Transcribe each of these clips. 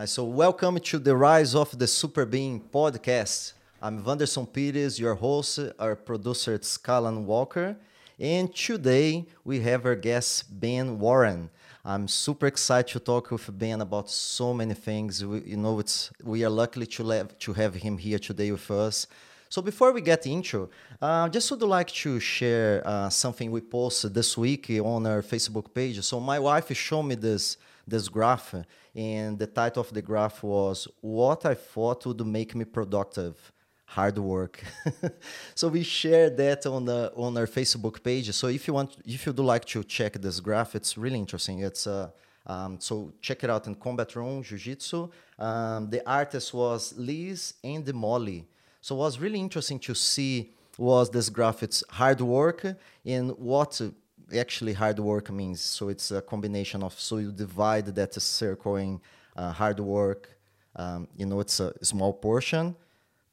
Nice. So, welcome to the Rise of the Super Being podcast. I'm Vanderson Pires, your host, our producer, it's Callan Walker. And today we have our guest, Ben Warren. I'm super excited to talk with Ben about so many things. We, you know, it's we are lucky to, have to have him here today with us. So before we get into, uh, just would like to share uh, something we posted this week on our Facebook page. So my wife showed me this this graph, and the title of the graph was "What I Thought Would Make Me Productive." hard work. so we share that on the on our Facebook page. So if you want, if you do like to check this graph, it's really interesting. It's uh, um, so check it out in Combat Room Jiu Jitsu. Um, the artist was Liz and Mollie. So was really interesting to see was this graph. It's hard work and what actually hard work means. So it's a combination of so you divide that circle in uh, hard work. Um, you know, it's a small portion.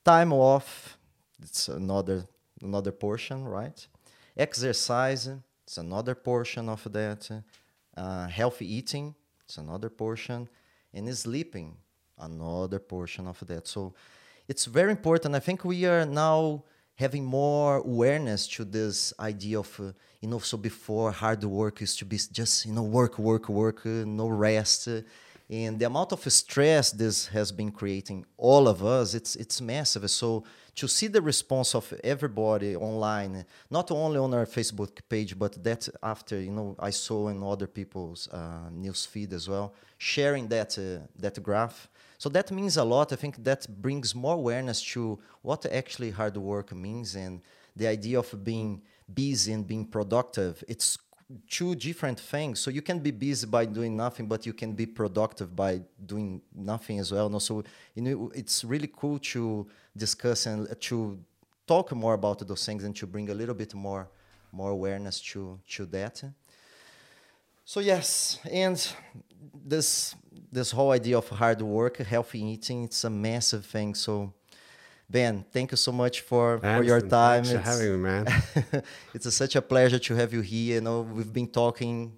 Time off it's another another portion right? Exercise it's another portion of that. Uh, healthy eating it's another portion. And sleeping another portion of that. So it's very important. I think we are now having more awareness to this idea of uh, you know so before hard work used to be just you know work work work uh, no rest. And the amount of stress this has been creating all of us it's it's massive. So to see the response of everybody online not only on our facebook page but that after you know i saw in other people's uh, news feed as well sharing that uh, that graph so that means a lot i think that brings more awareness to what actually hard work means and the idea of being busy and being productive it's two different things. So you can be busy by doing nothing, but you can be productive by doing nothing as well. No, so you know it's really cool to discuss and to talk more about those things and to bring a little bit more more awareness to to that. So yes, and this this whole idea of hard work, healthy eating, it's a massive thing. So Ben, thank you so much for, for your time. Thanks for having me, man. it's a, such a pleasure to have you here. You know, we've been talking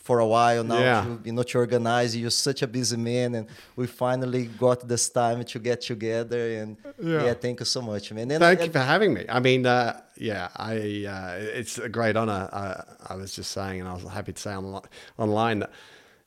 for a while now yeah. to, you know, to organize. You're such a busy man, and we finally got this time to get together. And yeah, yeah thank you so much, man. And, thank you for having me. I mean, uh, yeah, I uh, it's a great honor. I, I was just saying, and I was happy to say on, online that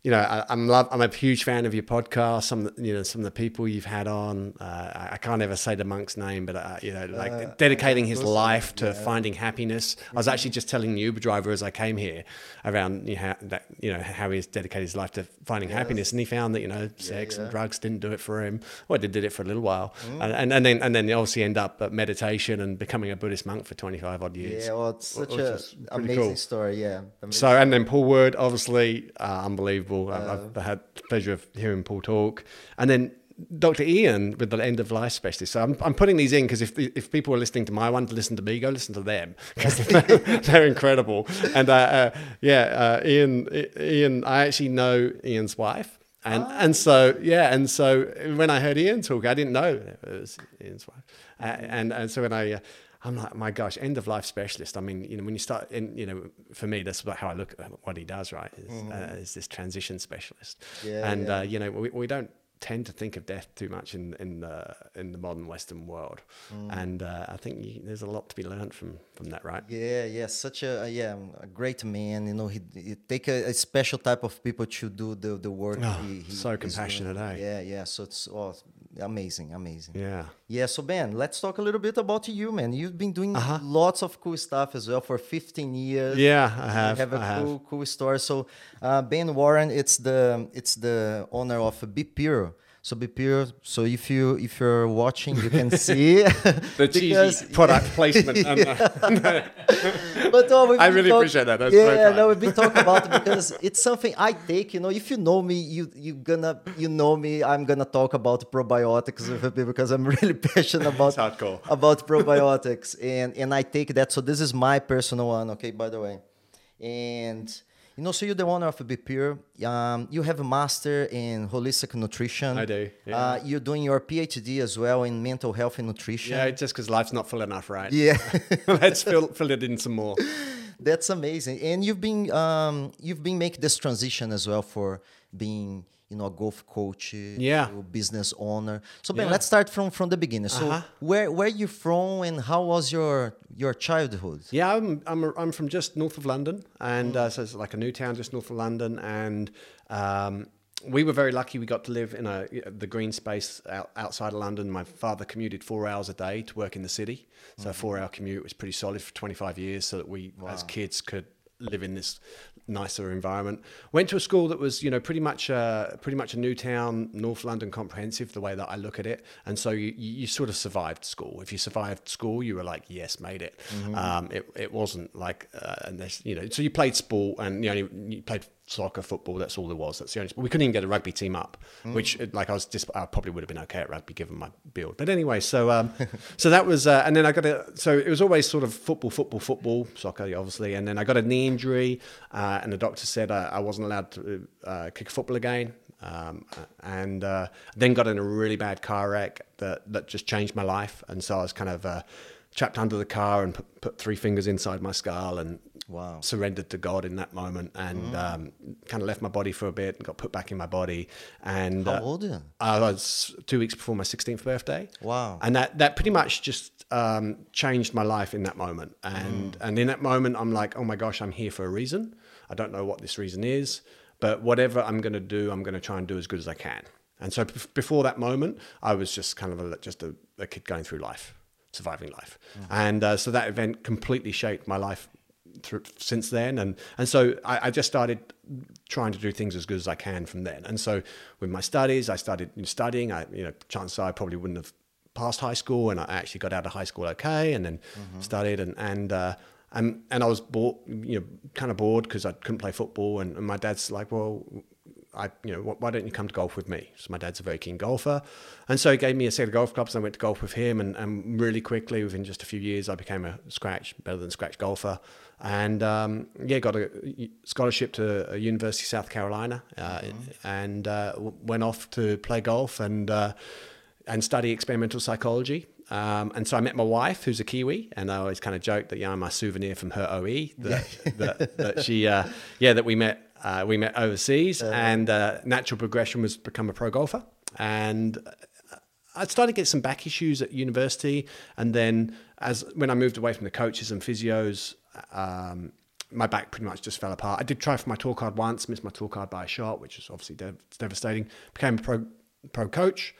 you know, I, am love, I'm a huge fan of your podcast. Some, you know, some of the people you've had on. Uh, I can't ever say the monk's name, but uh, you know, like uh, dedicating his life to yeah. finding happiness. I was actually just telling the Uber driver as I came here around you know, how, that you know how he's dedicated his life to finding yes. happiness, and he found that you know sex yeah, yeah. and drugs didn't do it for him. Well, they did it for a little while, mm. and, and, and then and then they obviously end up at meditation and becoming a Buddhist monk for 25 odd years. Yeah, well, it's such an amazing cool. story. Yeah. Amazing. So and then Paul Wood, obviously, uh, unbelievable. I've, I've had the pleasure of hearing Paul talk, and then Dr. Ian with the end of life specialist. So I'm, I'm putting these in because if if people are listening to my one to listen to me, go listen to them because they're, they're, incredible. And uh, uh, yeah, uh, Ian Ian, I actually know Ian's wife. And oh. and so yeah, and so when I heard Ian talk, I didn't know it was Ian's wife. Uh, and and so when I uh, I'm like, my gosh, end of life specialist. I mean, you know, when you start, in, you know, for me, that's how I look at what he does, right? Is, mm-hmm. uh, is this transition specialist? Yeah, and yeah. Uh, you know, we, we don't tend to think of death too much in in the in the modern Western world, mm. and uh, I think you, there's a lot to be learned from from that, right? Yeah, yeah, such a yeah a great man. You know, he, he take a, a, special type of people to do the the work. Oh, he, he so compassionate, eh? Yeah, yeah. So it's oh, amazing, amazing. Yeah, yeah. So Ben, let's talk a little bit about you, man. You've been doing uh-huh. lots of cool stuff as well for 15 years. Yeah, I have. You have a I cool have. cool story. So uh, Ben Warren, it's the it's the owner of BePure. So be pure. So if you if you're watching, you can see the cheesy product placement. Uh, but oh, I really talk, appreciate that. That's yeah, no, we've been talking about it because it's something I take. You know, if you know me, you you gonna you know me. I'm gonna talk about probiotics because I'm really passionate about about probiotics, and and I take that. So this is my personal one. Okay, by the way, and you know, so you're the owner of BePure. Um, you have a master in holistic nutrition. I do. Yeah. Uh, you're doing your PhD as well in mental health and nutrition. Yeah, just because life's not full enough, right? Yeah. Let's fill, fill it in some more. That's amazing. And you've been um, you've been making this transition as well for being you know, a golf coach, Yeah. to business owner. So Ben, Yeah. let's start from from the beginning. So Uh-huh. where where you from and how was your your childhood? Yeah, I'm I'm, I'm from just north of London, and uh, so it's like a new town just north of London, and um, we were very lucky. We got to live in a the green space out, outside of London. My father commuted four hours a day to work in the city, so a four hour commute was pretty solid for 25 years, so that we as kids could live in this nicer environment. Went to a school that was, you know, pretty much uh, pretty much a new town, North London comprehensive, the way that I look at it. And so you, you sort of survived school. If you survived school, you were like, yes, made it. Um, it, it wasn't like, uh, unless, you know, so you played sport and you only you played soccer, football. That's all there was. That's the only. We couldn't even get a rugby team up, which like I was just I probably would have been okay at rugby given my build. But anyway, so um, so that was uh, and then I got a so it was always sort of football, football, football, soccer, obviously. And then I got a knee injury, uh, and the doctor said I, I wasn't allowed to uh, kick football again. Um, and uh, then got in a really bad car wreck that that just changed my life. And so I was kind of. Uh, Trapped under the car and put, put three fingers inside my skull and Wow. surrendered to God in that moment and um, kind of left my body for a bit and got put back in my body. And How uh, old are you? I was two weeks before my 16th birthday. Wow. And that, that pretty much just um, changed my life in that moment. And, and in that moment, I'm like, oh my gosh, I'm here for a reason. I don't know what this reason is, but whatever I'm going to do, I'm going to try and do as good as I can. And so before that moment, I was just kind of a, just a, a kid going through life, surviving life. And uh, so that event completely shaped my life through, since then. And, and so I, I just started trying to do things as good as I can from then. And so with my studies, I started studying. I, you know, chances are I probably wouldn't have passed high school, and I actually got out of high school okay, and then studied and and. Uh, and, and I was bored, you know, kind of bored because I couldn't play football. And, and my dad's like, well, I, you know, why don't you come to golf with me? So my dad's a very keen golfer, and so he gave me a set of golf clubs. And I went to golf with him, and, and really quickly, within just a few years, I became a scratch, better than scratch golfer, and um, yeah, got a scholarship to a University of South Carolina, uh, and uh, went off to play golf and uh, and study experimental psychology. Um, and so I met my wife, who's a Kiwi, and I always kind of joke that yeah, I'm a souvenir from her OE that, that, that she, uh, yeah, that we met, uh, we met overseas, and uh, natural progression was to become a pro golfer, and I started to get some back issues at university, and then as when I moved away from the coaches and physios, um, my back pretty much just fell apart. I did try for my tour card once, missed my tour card by a shot, which is obviously dev- devastating. Became a pro pro coach,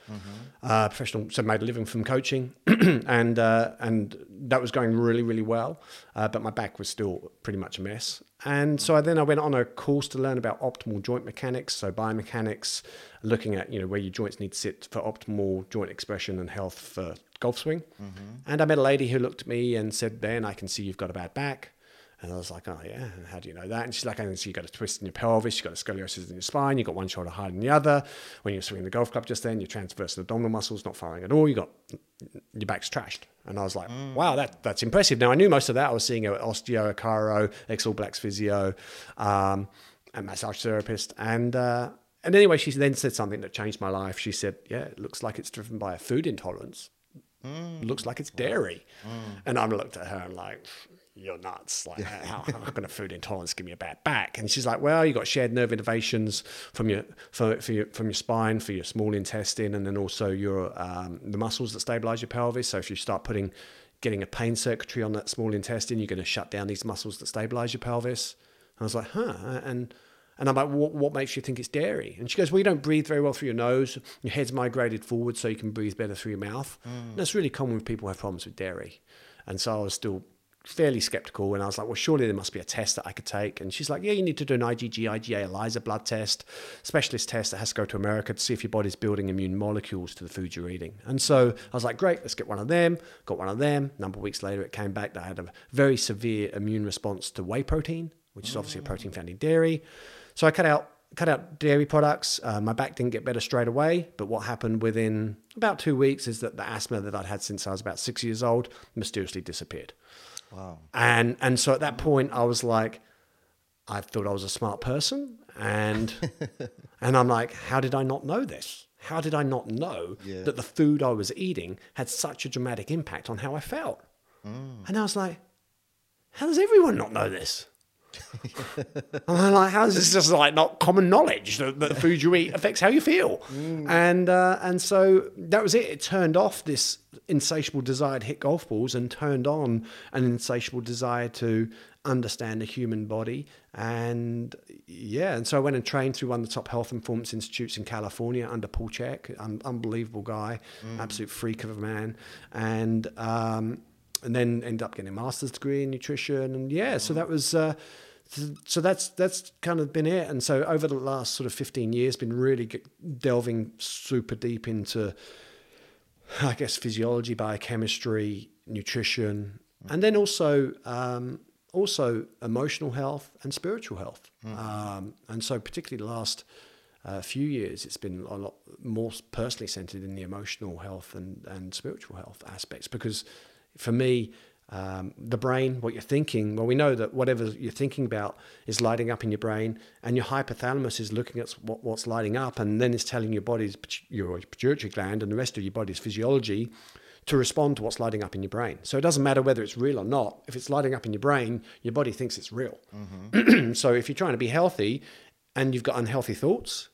uh, professional, so made a living from coaching, and uh, and that was going really really well. Uh, but my back was still pretty much a mess. And so I, then I went on a course to learn about optimal joint mechanics, so biomechanics, looking at you know where your joints need to sit for optimal joint expression and health for golf swing. Mm-hmm. And I met a lady who looked at me and said, "Ben, I can see you've got a bad back." And I was like, oh, yeah, how do you know that? And she's like, I can see you've got a twist in your pelvis, you've got a scoliosis in your spine, you've got one shoulder higher than the other. When you're swinging the golf club just then, your transverse abdominal muscles not firing at all, you got your back's trashed. And I was like, wow, that, that's impressive. Now, I knew most of that. I was seeing an osteo, a chiro, ex All Blacks physio, um, a massage therapist. And, uh, and anyway, she then said something that changed my life. She said, yeah, it looks like it's driven by a food intolerance. It looks like it's dairy. And I looked at her and like, you're nuts. Like, how, how can a food intolerance give me a bad back? And she's like, well, you got shared nerve innervations from your, for, for your from your spine, for your small intestine, and then also your um, the muscles that stabilize your pelvis. So if you start putting getting a pain circuitry on that small intestine, you're going to shut down these muscles that stabilize your pelvis. And I was like, huh, and. And I'm like, what, what makes you think it's dairy? And she goes, well, you don't breathe very well through your nose. Your head's migrated forward so you can breathe better through your mouth. And that's really common when people who have problems with dairy. And so I was still fairly skeptical. And I was like, well, surely there must be a test that I could take. And she's like, yeah, you need to do an IgG, IgA, ELISA blood test, specialist test that has to go to America to see if your body's building immune molecules to the food you're eating. And so I was like, great, let's get one of them. Got one of them. A number of weeks later, it came back that I had a very severe immune response to whey protein, which is obviously a protein found in dairy. So I cut out cut out dairy products. Uh, my back didn't get better straight away, but what happened within about two weeks is that the asthma that I'd had since I was about six years old mysteriously disappeared. Wow. And and so at that point, I was like, I thought I was a smart person, and and I'm like, how did I not know this? How did I not know Yeah. that the food I was eating had such a dramatic impact on how I felt? Mm. And I was like, how does everyone not know this? I'm like, how is this just like not common knowledge that, that the food you eat affects how you feel? Mm. And uh, and so that was it. It turned off this insatiable desire to hit golf balls and turned on an insatiable desire to understand the human body. And yeah, and so I went and trained through one of the top health and performance institutes in California under Paul Chek, un- unbelievable guy, mm. absolute freak of a man. And um, and then ended up getting a master's degree in nutrition. And yeah, so that was. Uh, so that's that's kind of been it. And so over the last sort of 15 years, been really delving super deep into, I guess, physiology, biochemistry, nutrition, and then also um, also emotional health and spiritual health. Mm. Um, and so particularly the last uh, few years, it's been a lot more personally centered in the emotional health and, and spiritual health aspects because for me, um, the brain, what you're thinking, well, we know that whatever you're thinking about is lighting up in your brain, and your hypothalamus is looking at what, what's lighting up, and then it's telling your body's your pituitary gland and the rest of your body's physiology to respond to what's lighting up in your brain. So it doesn't matter whether it's real or not. If it's lighting up in your brain, your body thinks it's real. Mm-hmm. so if you're trying to be healthy and you've got unhealthy thoughts,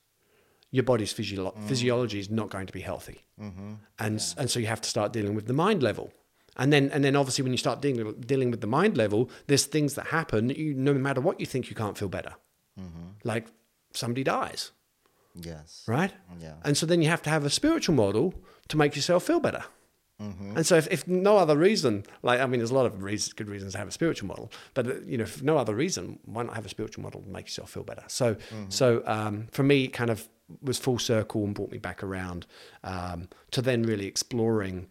your body's physio- mm. physiology is not going to be healthy. Mm-hmm. And, yeah. and so you have to start dealing with the mind level. And then, and then obviously, when you start dealing, dealing with the mind level, there's things that happen. You, no matter what you think, you can't feel better. Mm-hmm. Like somebody dies. Yes. Right. Yeah. And so then you have to have a spiritual model to make yourself feel better. Mm-hmm. And so, if, if no other reason, like I mean, there's a lot of reasons, good reasons to have a spiritual model, but uh, you know, if no other reason, why not have a spiritual model to make yourself feel better? So, mm-hmm. so um, for me, it kind of was full circle and brought me back around um, to then really exploring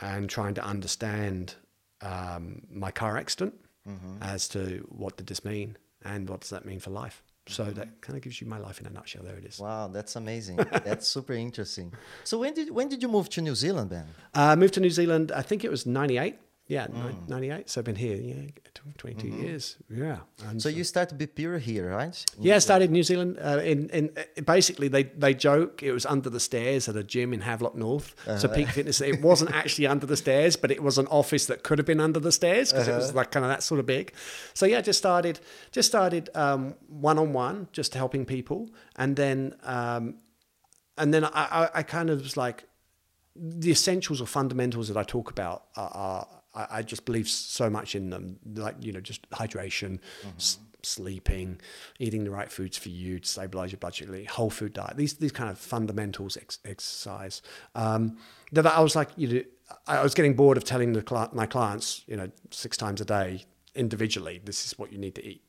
and trying to understand um, my car accident mm-hmm. as to what did this mean and what does that mean for life. So mm-hmm. that kind of gives you my life in a nutshell. There it is. Wow, that's amazing. that's super interesting. So when did when did you move to New Zealand, Ben? I uh, moved to New Zealand. I think it was '98. Yeah, mm. 98. So I've been here, yeah, 22 mm-hmm. years. Yeah. And so, you started BePure here, right? yeah, I started in New Zealand. Uh, in, in uh, basically, they, they joke it was under the stairs at a gym in Havelock North. Uh-huh. So Peak Fitness, it wasn't actually under the stairs, but it was an office that could have been under the stairs because uh-huh. it was uh-huh. like kind of that sort of big. So yeah, just started just started one on one, just helping people, and then um, and then I, I, I kind of was like the essentials or fundamentals that I talk about are, are I, I just believe so much in them, like you know, just hydration. Mm-hmm. sleeping, eating the right foods for you to stabilize your sugar, whole food diet, these these kind of fundamentals, ex- exercise. Um, that I was like, you know, I was getting bored of telling the my clients, you know, six times a day, individually, this is what you need to eat.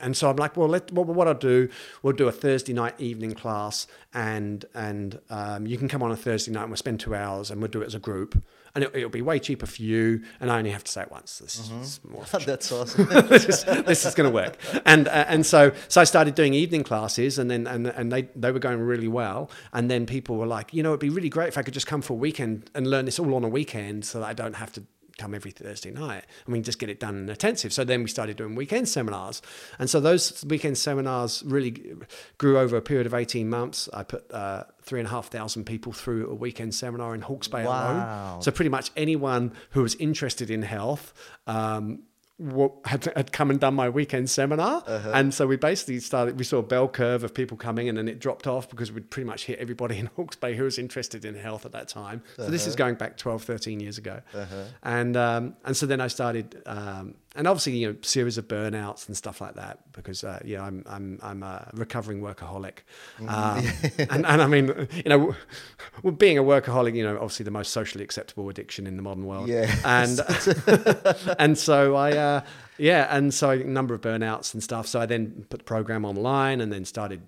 And so I'm like, well, let, well, what I'll do, we'll do a Thursday night evening class, and and um, you can come on a Thursday night, and we'll spend two hours, and we'll do it as a group, and it, will be way cheaper for you, and I only have to say it once. This mm-hmm. is more That's awesome. this is, this is going to work. And uh, and so so I started doing evening classes, and then and and they they were going really well, and then people were like, you know, it'd be really great if I could just come for a weekend and learn this all on a weekend, so that I don't have to come every Thursday night and we can just get it done in intensive. So then we started doing weekend seminars. And so those weekend seminars really grew over a period of 18 months. I put uh, three and a half thousand people through a weekend seminar in Hawke's Bay wow. alone. So pretty much anyone who was interested in health um, had, had come and done my weekend seminar. Uh-huh. And so we basically started, we saw a bell curve of people coming and then it dropped off because we'd pretty much hit everybody in Hawke's Bay who was interested in health at that time. Uh-huh. So this is uh-huh. going back 12, 13 years ago. Uh-huh. And, um, and so then I started um, and obviously you know series of burnouts and stuff like that because uh, yeah I'm I'm I'm a recovering workaholic, mm. um, and and I mean you know well, being a workaholic you know obviously the most socially acceptable addiction in the modern world. Yeah. And and so I uh, yeah and so a number of burnouts and stuff. So I then put the program online and then started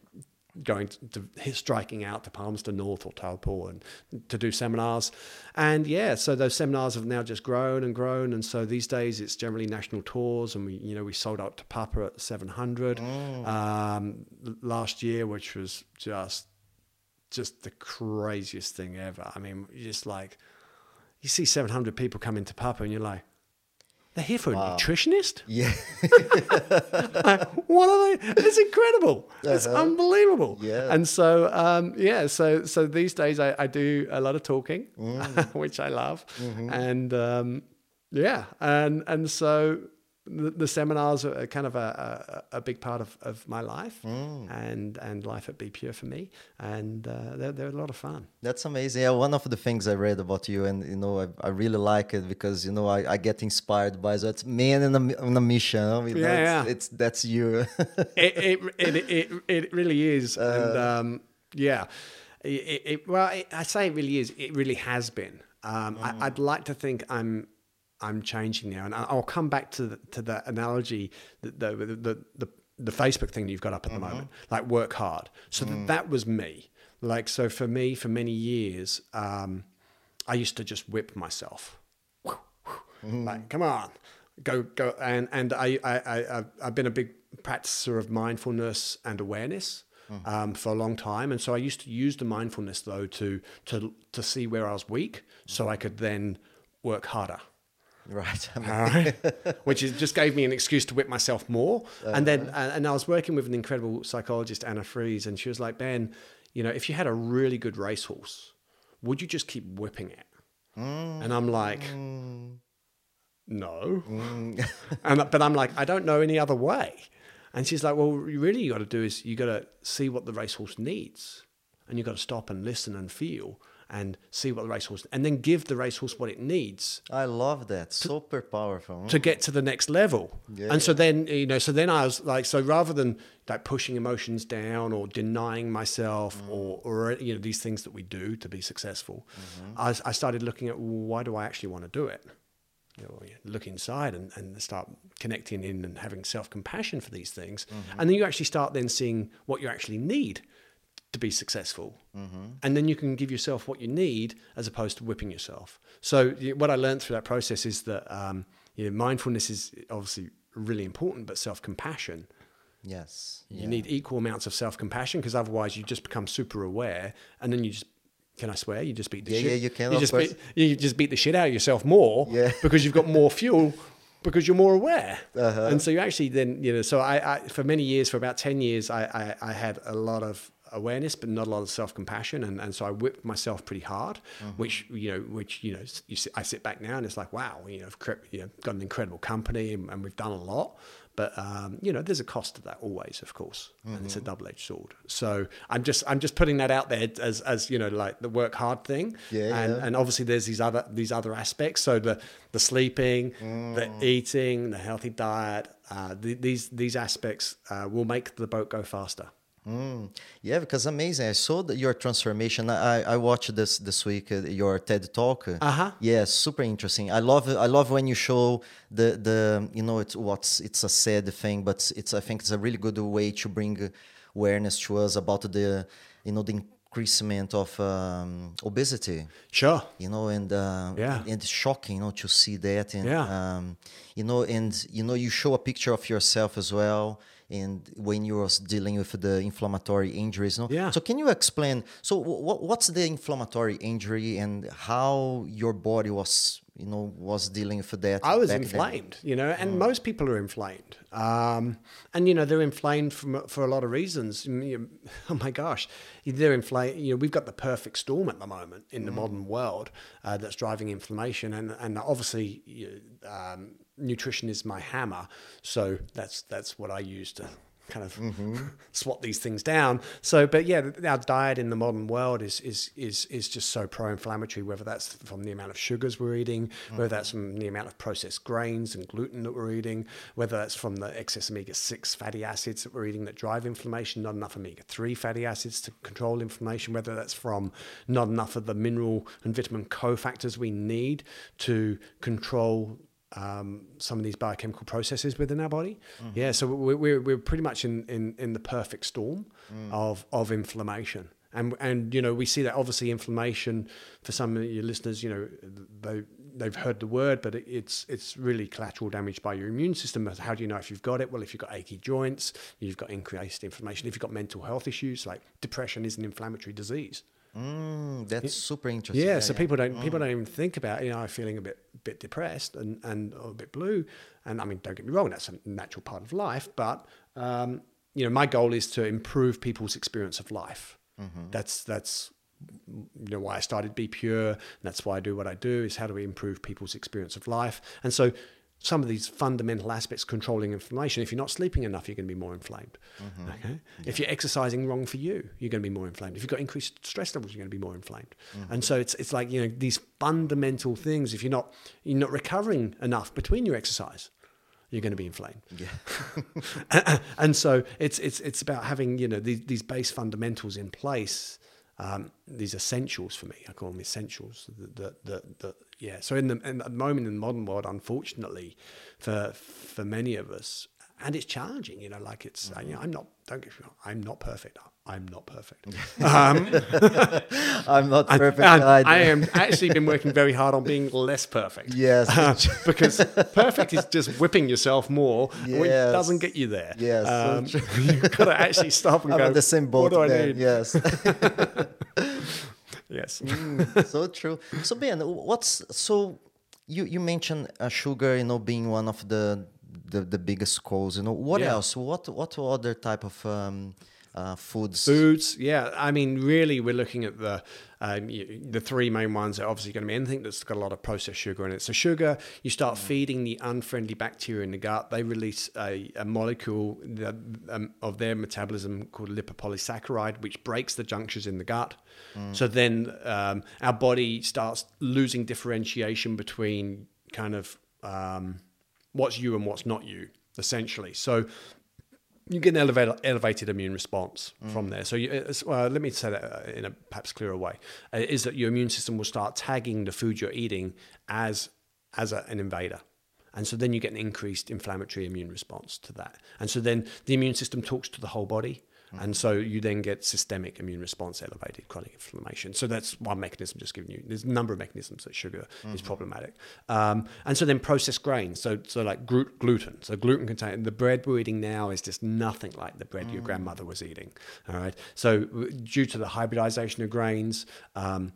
going to, to, striking out to Palmerston North or Taupo and to do seminars. And yeah, so those seminars have now just grown and grown. And so these days it's generally national tours, and we you know we sold out to Papa at 700 mm. um, last year, which was just just the craziest thing ever. I mean, just like you see 700 people come into Papa, and you're like they're here for wow. a nutritionist? Yeah. what are they? It's incredible. It's uh-huh. unbelievable. Yeah. And so, um, yeah, so so these days I, I do a lot of talking, mm. which I love. Mm-hmm. And um, yeah, and and so the, the seminars are kind of a, a, a big part of, of my life and and life at BePure for me, and uh, they're, they're a lot of fun. That's amazing. Yeah, one of the things I read about you, and you know, I, I really like it because you know I, I get inspired by that man in a, on a mission. I mean, Yeah, that's, yeah. it's that's you. it, it, it, it, it really is. and um, yeah, it, it, well, it, I say it really is. It really has been. Um, I, I'd like to think I'm I'm changing now, and I'll come back to the, to that analogy, the the, the the the Facebook thing you've got up at the moment, mm-hmm. like work hard. So that, mm. that was me. Like so for me, for many years, um, I used to just whip myself. Mm-hmm. Like, come on, go go, and and I I, I I've- I've been a big practicer of mindfulness and awareness. Mm. Um, for a long time, and so I used to use the mindfulness though to to to see where I was weak, so mm. I could then work harder. Right. I All right. Which is just gave me an excuse to whip myself more. And then, uh-huh. and and I was working with an incredible psychologist, Anna Fries, and she was like, Ben, you know, if you had a really good racehorse, would you just keep whipping it? Mm. And I'm like, no. Mm. and, but I'm like, I don't know any other way. And she's like, well, really, you got to do is you got to see what the racehorse needs, and you got to stop and listen and feel and see what the racehorse, and then give the racehorse what it needs I love that. Super powerful. to get to the next level. Yeah, and so then, you know, so then I was like, so rather than like pushing emotions down or denying myself Mm. or, or, you know, these things that we do to be successful, Mm-hmm. I, I started looking at why do I actually want to do it? You know, look inside and, and start connecting in and having self compassion for these things. Mm-hmm. And then you actually start then seeing what you actually need to be successful. And then you can give yourself what you need as opposed to whipping yourself. So, what I learned through that process is that um, you know, mindfulness is obviously really important, but self compassion. yes. You need equal amounts of self compassion because otherwise you just become super aware and then you just. Can I swear? You just beat the Yeah, shit. yeah, you can, You just course. beat, you just beat the shit out of yourself more Yeah. because you've got more fuel because you're more aware. Uh-huh. And so you actually then you know. So I, I for many years, for about ten years, I, I, I had a lot of awareness, but not a lot of self compassion, and, and so I whipped myself pretty hard. Mm-hmm. Which you know, which you know, you sit, I sit back now and it's like, wow, you know, I've cre- you know, got an incredible company and, and we've done a lot. But um, you know, there's a cost to that always, of course, and it's a Mm-hmm. double edged sword. So I'm just I'm just putting that out there as as you know, like the work hard thing. Yeah, and, yeah. and obviously there's these other these other aspects. So the the sleeping, the Mm. eating, the healthy diet, uh, the, these these aspects uh, will make the boat go faster. Mm, yeah, because amazing. I saw that your transformation. I, I watched this this week uh, your TED talk. Uh-huh. Yeah, super interesting. I love I love when you show the the you know it's what's it's a sad thing, but it's I think it's a really good way to bring awareness to us about the you know the increasement of um, obesity Sure. you know and uh, Yeah. and it's shocking you know to see that and Yeah. um, you know and you know you show a picture of yourself as well and when you was dealing with the inflammatory injuries no Yeah. so can you explain so what, what's the inflammatory injury and how your body was you know was dealing with that I was back then? inflamed, you know, and most people are inflamed. Um, and, you know, they're inflamed from, for a lot of reasons. Mm, Oh my gosh, they're inflamed. You know, we've got the perfect storm at the moment in the modern world uh, that's driving inflammation. And, and obviously, you- um, nutrition is my hammer. So that's, that's what I use to kind of mm-hmm. swat these things down. So, but yeah, our diet in the modern world is is is is just so pro-inflammatory. Whether that's from the amount of sugars we're eating, whether that's from the amount of processed grains and gluten that we're eating, whether that's from the excess omega-6 fatty acids that we're eating that drive inflammation, not enough omega-3 fatty acids to control inflammation, whether that's from not enough of the mineral and vitamin cofactors we need to control um, some of these biochemical processes within our body. Yeah, so we're, we're, we're pretty much in, in, in the perfect storm of, of inflammation. And, and, you know, we see that obviously inflammation for some of your listeners, you know, they, they've heard the word, but it, it's, it's really collateral damage by your immune system. How do you know if you've got it? Well, if you've got achy joints, you've got increased inflammation. If you've got mental health issues, like depression is an inflammatory disease. Mm, that's super interesting. Yeah, so people don't people don't even think about you know feeling a bit bit depressed and and or a bit blue, and I mean don't get me wrong that's a natural part of life, but um, you know my goal is to improve people's experience of life. That's that's you know why I started BePure. And that's why I do what I do is how do we improve people's experience of life, and so some of these fundamental aspects controlling inflammation. If you're not sleeping enough, you're going to be more inflamed. Mm-hmm. Okay. If you're exercising wrong for you, you're going to be more inflamed. If you've got increased stress levels, you're going to be more inflamed. Mm-hmm. And so it's it's like you know these fundamental things. If you're not you're not recovering enough between your exercise, you're going to be inflamed. Yeah. and so it's it's it's about having you know these these base fundamentals in place. Um, these essentials for me, I call them essentials. That that that yeah. So in the in the moment in the modern world, unfortunately, for for many of us, and it's challenging. You know, like it's uh, you know, I'm not don't get me wrong, I'm not perfect. I'm not perfect. Um, I'm not perfect. either. I am actually been working very hard on being less perfect. Yes. Uh, because perfect is just whipping yourself more, which Yes. doesn't get you there. Yes, so um, you've got to actually stop and I'm go. the same boat What do I need? Yes. Yes. Mm, so true. So Ben, what's so you you mentioned uh, sugar, you know, being one of the the, the biggest cause. You know, what Yeah. else? What what other type of um, uh, foods? Foods, yeah. I mean, really, we're looking at the um, y- the three main ones are obviously going to be anything that's got a lot of processed sugar in it. So sugar, you start feeding the unfriendly bacteria in the gut. They release a, a molecule that, um, of their metabolism called lipopolysaccharide, which breaks the junctures in the gut. So then um, our body starts losing differentiation between kind of um, what's you and what's not you, essentially. So you get an elevated, elevated immune response from there. So you, let me say that uh, in a perhaps clearer way: uh, is that your immune system will start tagging the food you're eating as as a, an invader. And so then you get an increased inflammatory immune response to that. And so then the immune system talks to the whole body. And so you then get systemic immune response, elevated chronic inflammation. So that's one mechanism just giving you. There's a number of mechanisms that sugar is problematic. Um, and so then processed grains. So so like glu- gluten. So gluten contain the bread we're eating now is just nothing like the bread your grandmother was eating. All right. So due to the hybridization of grains, um,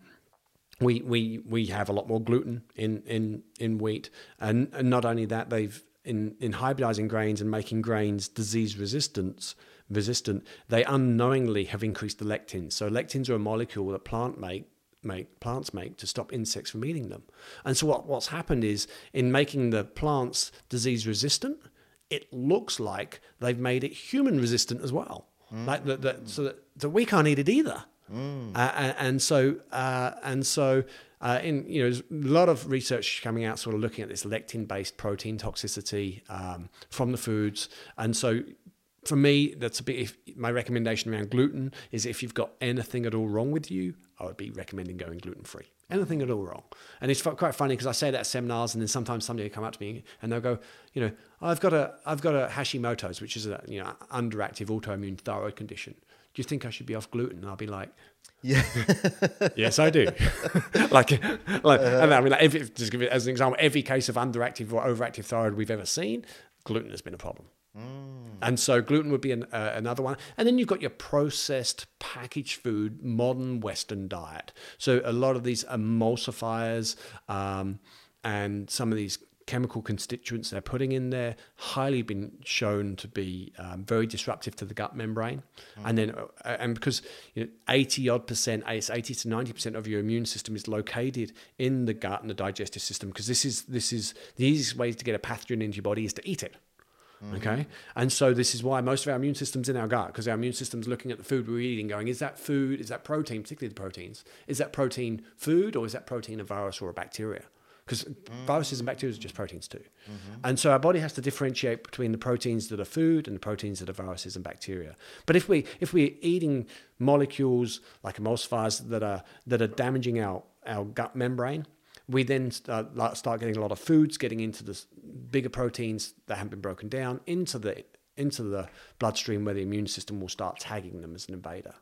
we we we have a lot more gluten in in in wheat, and, and not only that, they've in in hybridizing grains and making grains disease resistant resistant, they unknowingly have increased the lectins. So lectins are a molecule that plant make make plants make to stop insects from eating them. And so what, what's happened is in making the plants disease resistant, it looks like they've made it human resistant as well. Like that, that so that, that we can't eat it either. Uh, and, and so uh, and so uh, in you know there's a lot of research coming out sort of looking at this lectin based protein toxicity um, from the foods and so for me that's a bit if my recommendation around gluten is if you've got anything at all wrong with you i would be recommending going gluten free anything at all wrong and it's quite funny because i say that at seminars and then sometimes somebody will come up to me and they'll go you know i've got a i've got a hashimoto's which is a you know underactive autoimmune thyroid condition do you think i should be off gluten and i'll be like Yeah. yes, I do. like, like, uh-huh. and I mean, like, if, just give it as an example, every case of underactive or overactive thyroid we've ever seen, gluten has been a problem. And so gluten would be an, uh, another one. And then you've got your processed packaged food, modern Western diet. So a lot of these emulsifiers um, and some of these chemical constituents they're putting in there highly been shown to be um, very disruptive to the gut membrane and then uh, and because you know, 80 odd percent it's 80 to 90 percent of your immune system is located in the gut and the digestive system because this is this is the easiest way to get a pathogen into your body is to eat it Mm-hmm. Okay. And so this is why most of our immune system's in our gut, because our immune system's looking at the food we're eating, going, is that food, is that protein, particularly the proteins, is that protein food or is that protein a virus or a bacteria? Because mm. viruses and bacteria are just proteins too. Mm-hmm. And so our body has to differentiate between the proteins that are food and the proteins that are viruses and bacteria. But if we if we're eating molecules like emulsifiers that are that are damaging our, our gut membrane, we then start, start getting a lot of foods getting into the bigger proteins that haven't been broken down into the into the bloodstream where the immune system will start tagging them as an invader.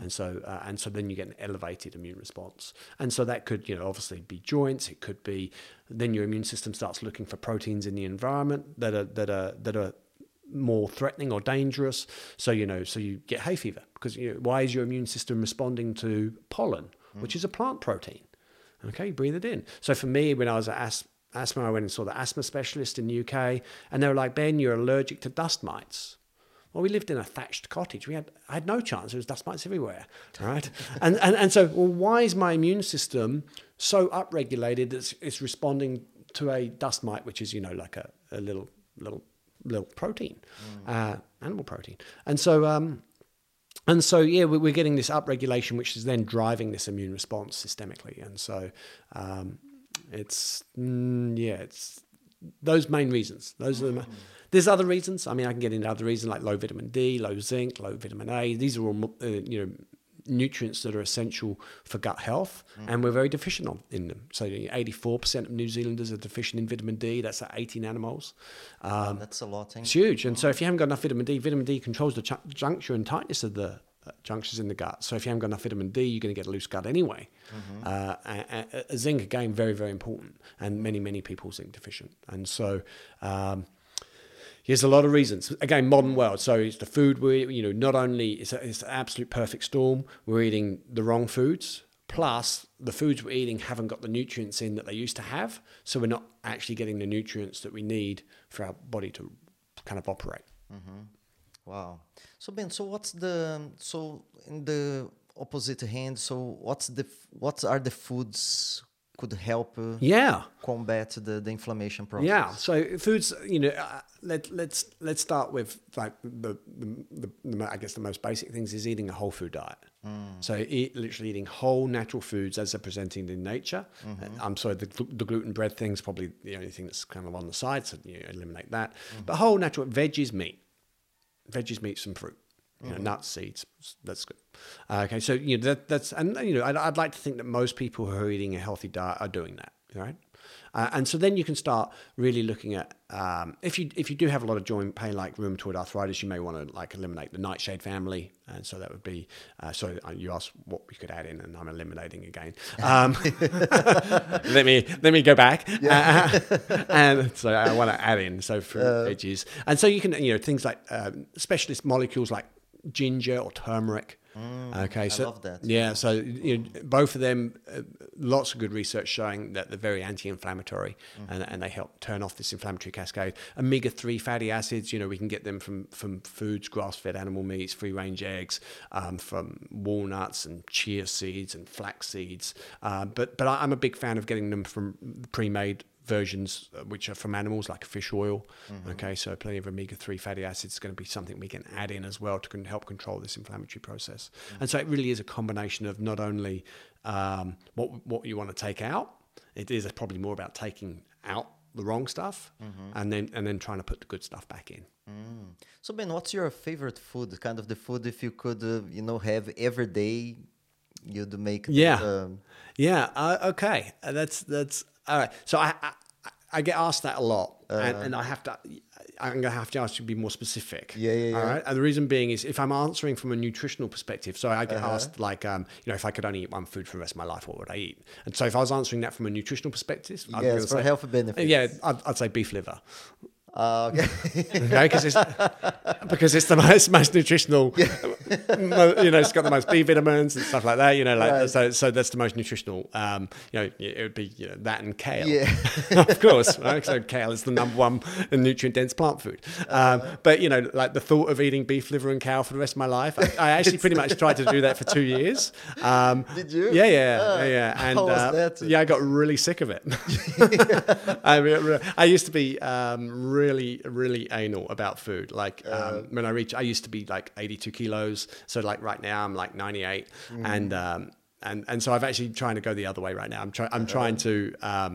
And so uh, and so then you get an elevated immune response. And so that could you know obviously be joints. It could be then your immune system starts looking for proteins in the environment that are that are that are more threatening or dangerous. So you know so you get hay fever because you know, why is your immune system responding to pollen which is a plant protein Okay, you breathe it in. So for me, when I was at asthma, I went and saw the asthma specialist in the UK, and they were like, "Ben, you're allergic to dust mites." Well, we lived in a thatched cottage. We had I had no chance. There was dust mites everywhere, right? and, and and so, well, why is my immune system so upregulated? It's it's responding to a dust mite, which is you know like a, a little little little protein, uh, animal protein, and so. Um, and so, yeah, we- we're getting this upregulation, which is then driving this immune response systemically. And so, um, it's mm, yeah, it's those main reasons. Those are the. There's other reasons. I mean, I can get into other reasons like low vitamin D, low zinc, low vitamin A. These are all uh, you know nutrients that are essential for gut health, and we're very deficient on, in them. So, 84% of New Zealanders are deficient in vitamin D. That's at 80 nanomoles. Um, That's a lot. It's huge. And so if you haven't got enough vitamin D, vitamin D controls the ju- juncture and tightness of the uh, junctures in the gut. So if you haven't got enough vitamin D, you're going to get a loose gut anyway. Uh, a- a- a zinc, again, very, very important. And many, many people zinc deficient. And so... Um, There's a lot of reasons. Again, modern world. So it's the food we, you know, not only it's, a, it's an absolute perfect storm. We're eating the wrong foods. Plus, the foods we're eating haven't got the nutrients in that they used to have. So we're not actually getting the nutrients that we need for our body to kind of operate. Mm-hmm. Wow. So Ben, so what's the so in the opposite hand? So what's the what are the foods could help uh, Yeah. combat the, the inflammation process? Yeah. So foods, you know, uh, let let's let's start with like the, the, the, I guess the most basic things is eating a whole food diet. So eat literally eating whole natural foods as they're presented in nature. Uh, I'm sorry, the, the gluten bread thing's probably the only thing that's kind of on the side, so you eliminate that. But whole natural veggies, meat, veggies, meat, some fruit. You know, nuts, seeds. That's good. Uh, okay, so you know that, that's and you know I'd, I'd like to think that most people who are eating a healthy diet are doing that, right? Uh, and so then you can start really looking at um, if you if you do have a lot of joint pain like rheumatoid arthritis, you may want to like eliminate the nightshade family, and so that would be. Uh, so uh, you asked what we could add in, and I'm eliminating again. Um, let me let me go back. Uh, and so I want to add in so fruit, veggies, and so you can you know things like um, specialist molecules like ginger or turmeric. okay, so love that. yeah, so you know, both of them, uh, lots of good research showing that they're very anti-inflammatory and, and they help turn off this inflammatory cascade. Omega-3 fatty acids, you know, we can get them from from foods, grass-fed animal meats, free-range eggs, um, from walnuts and chia seeds and flax seeds. Uh, but but I- I'm a big fan of getting them from pre-made versions uh, which are from animals like fish oil okay so plenty of omega-3 fatty acids is going to be something we can add in as well to can help control this inflammatory process and so it really is a combination of not only um, what what you want to take out it is probably more about taking out the wrong stuff and then and then trying to put the good stuff back in So Ben, what's your favorite food? Kind of the food if you could, uh, you know, have every day, you'd make. Yeah. Um, Yeah. Uh, okay. Uh, that's that's all right. So I I, I get asked that a lot, and, and I have to. I'm gonna have to ask you to be more specific. Yeah, yeah, yeah. right. And the reason being is if I'm answering from a nutritional perspective, so I get Uh-huh. asked like, um, you know, if I could only eat one food for the rest of my life, what would I eat? And so if I was answering that from a nutritional perspective, I'm Yes, for say- health benefits. Yeah, I'd, I'd say beef liver. Uh, okay. Okay, because it's because it's the most most nutritional. mo- You know, it's got the most B vitamins and stuff like that. You know, like Right. so. So that's the most nutritional. Um, you know, it would be you know, that and kale. Yeah. of course. Right? So kale is the number one nutrient dense plant food. Um, but you know, like the thought of eating beef liver and cow for the rest of my life, I, I actually pretty much tried to do that for two years. Um, Did you? Yeah, yeah, Ah, yeah, yeah. And uh, yeah, I got really sick of it. I, mean, I used to be um, really, really anal about food. Like Uh. um, when I reached, I used to be like 82 kilos. So like right now I'm like 98, Mm. and um, and and so I've actually trying to go the other way right now. I'm trying. I'm trying to um,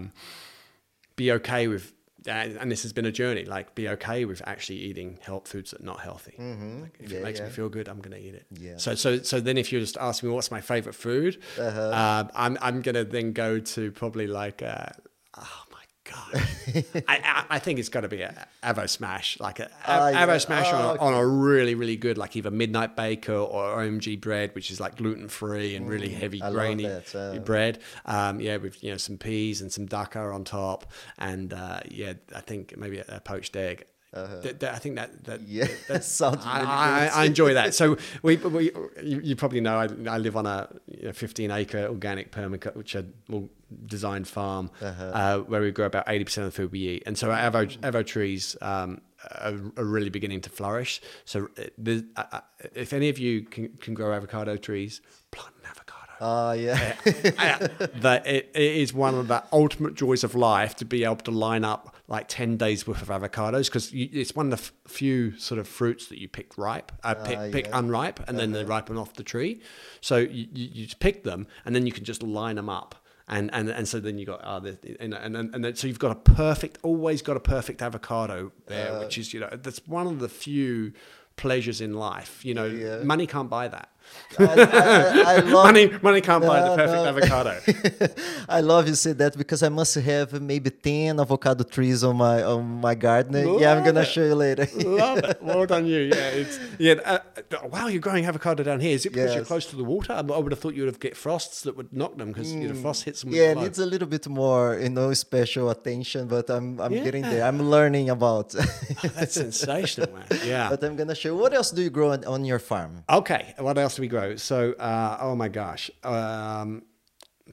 be okay with. And and this has been a journey. Like, be okay with actually eating health foods that are not healthy. Like, if Mm-hmm. Yeah, it makes me feel good, I'm going to eat it. Yeah. So, so, so then, if you just ask me what's my favorite food, Uh-huh. um, I'm I'm gonna then go to probably like, uh, god, I, I think it's got to be a Avo Smash, like a yeah. Avo Smash Oh, on, a, on a really really good like either Midnight Baker or OMG bread, which is like gluten free and really heavy Mm, I grainy uh. bread. Um, yeah, with you know some peas and some dukkah on top, and uh, yeah, I think maybe a, a poached egg. Th- I think that that Uh-huh. Yeah, that sounds I, I. I enjoy that. So we, we you, you probably know I, I live on a you know, 15 acre organic permaculture designed farm Uh-huh. uh, where we grow about 80% of the food we eat. And so our avo, avo trees um, are, are really beginning to flourish. So uh, uh, uh, if any of you can, can grow avocado trees, plant an avocado. Oh yeah. that it, it is one of the ultimate joys of life to be able to line up like 10 days worth of avocados because it's one of the f- few sort of fruits that you pick ripe, uh, pick, Ah, pick unripe, and then they ripen off the tree. So you, you, you just pick them and then you can just line them up. And, and, and so then you got uh, the, and, and, and then, so you've got a perfect always got a perfect avocado there Uh, which is you know that's one of the few pleasures in life you know Yeah. money can't buy that I, I, I love money money can't buy the perfect no. avocado I love you say that because I must have maybe ten avocado trees on my on my garden. yeah, I'm gonna it. show you later. Love it. Well done, you. Yeah, it's yeah. Uh, uh, wow, you're growing avocado down here. Is it because you're close to the water? I would have thought you would have get frosts that would knock them because you know, frost hits them. yeah, it needs a little bit more, you know, special attention, but I'm I'm getting there. I'm learning about. That's sensational, man. Yeah. but I'm gonna show you what else do you grow on, on your farm? Okay, what else do we grow? So, uh, oh my gosh, um,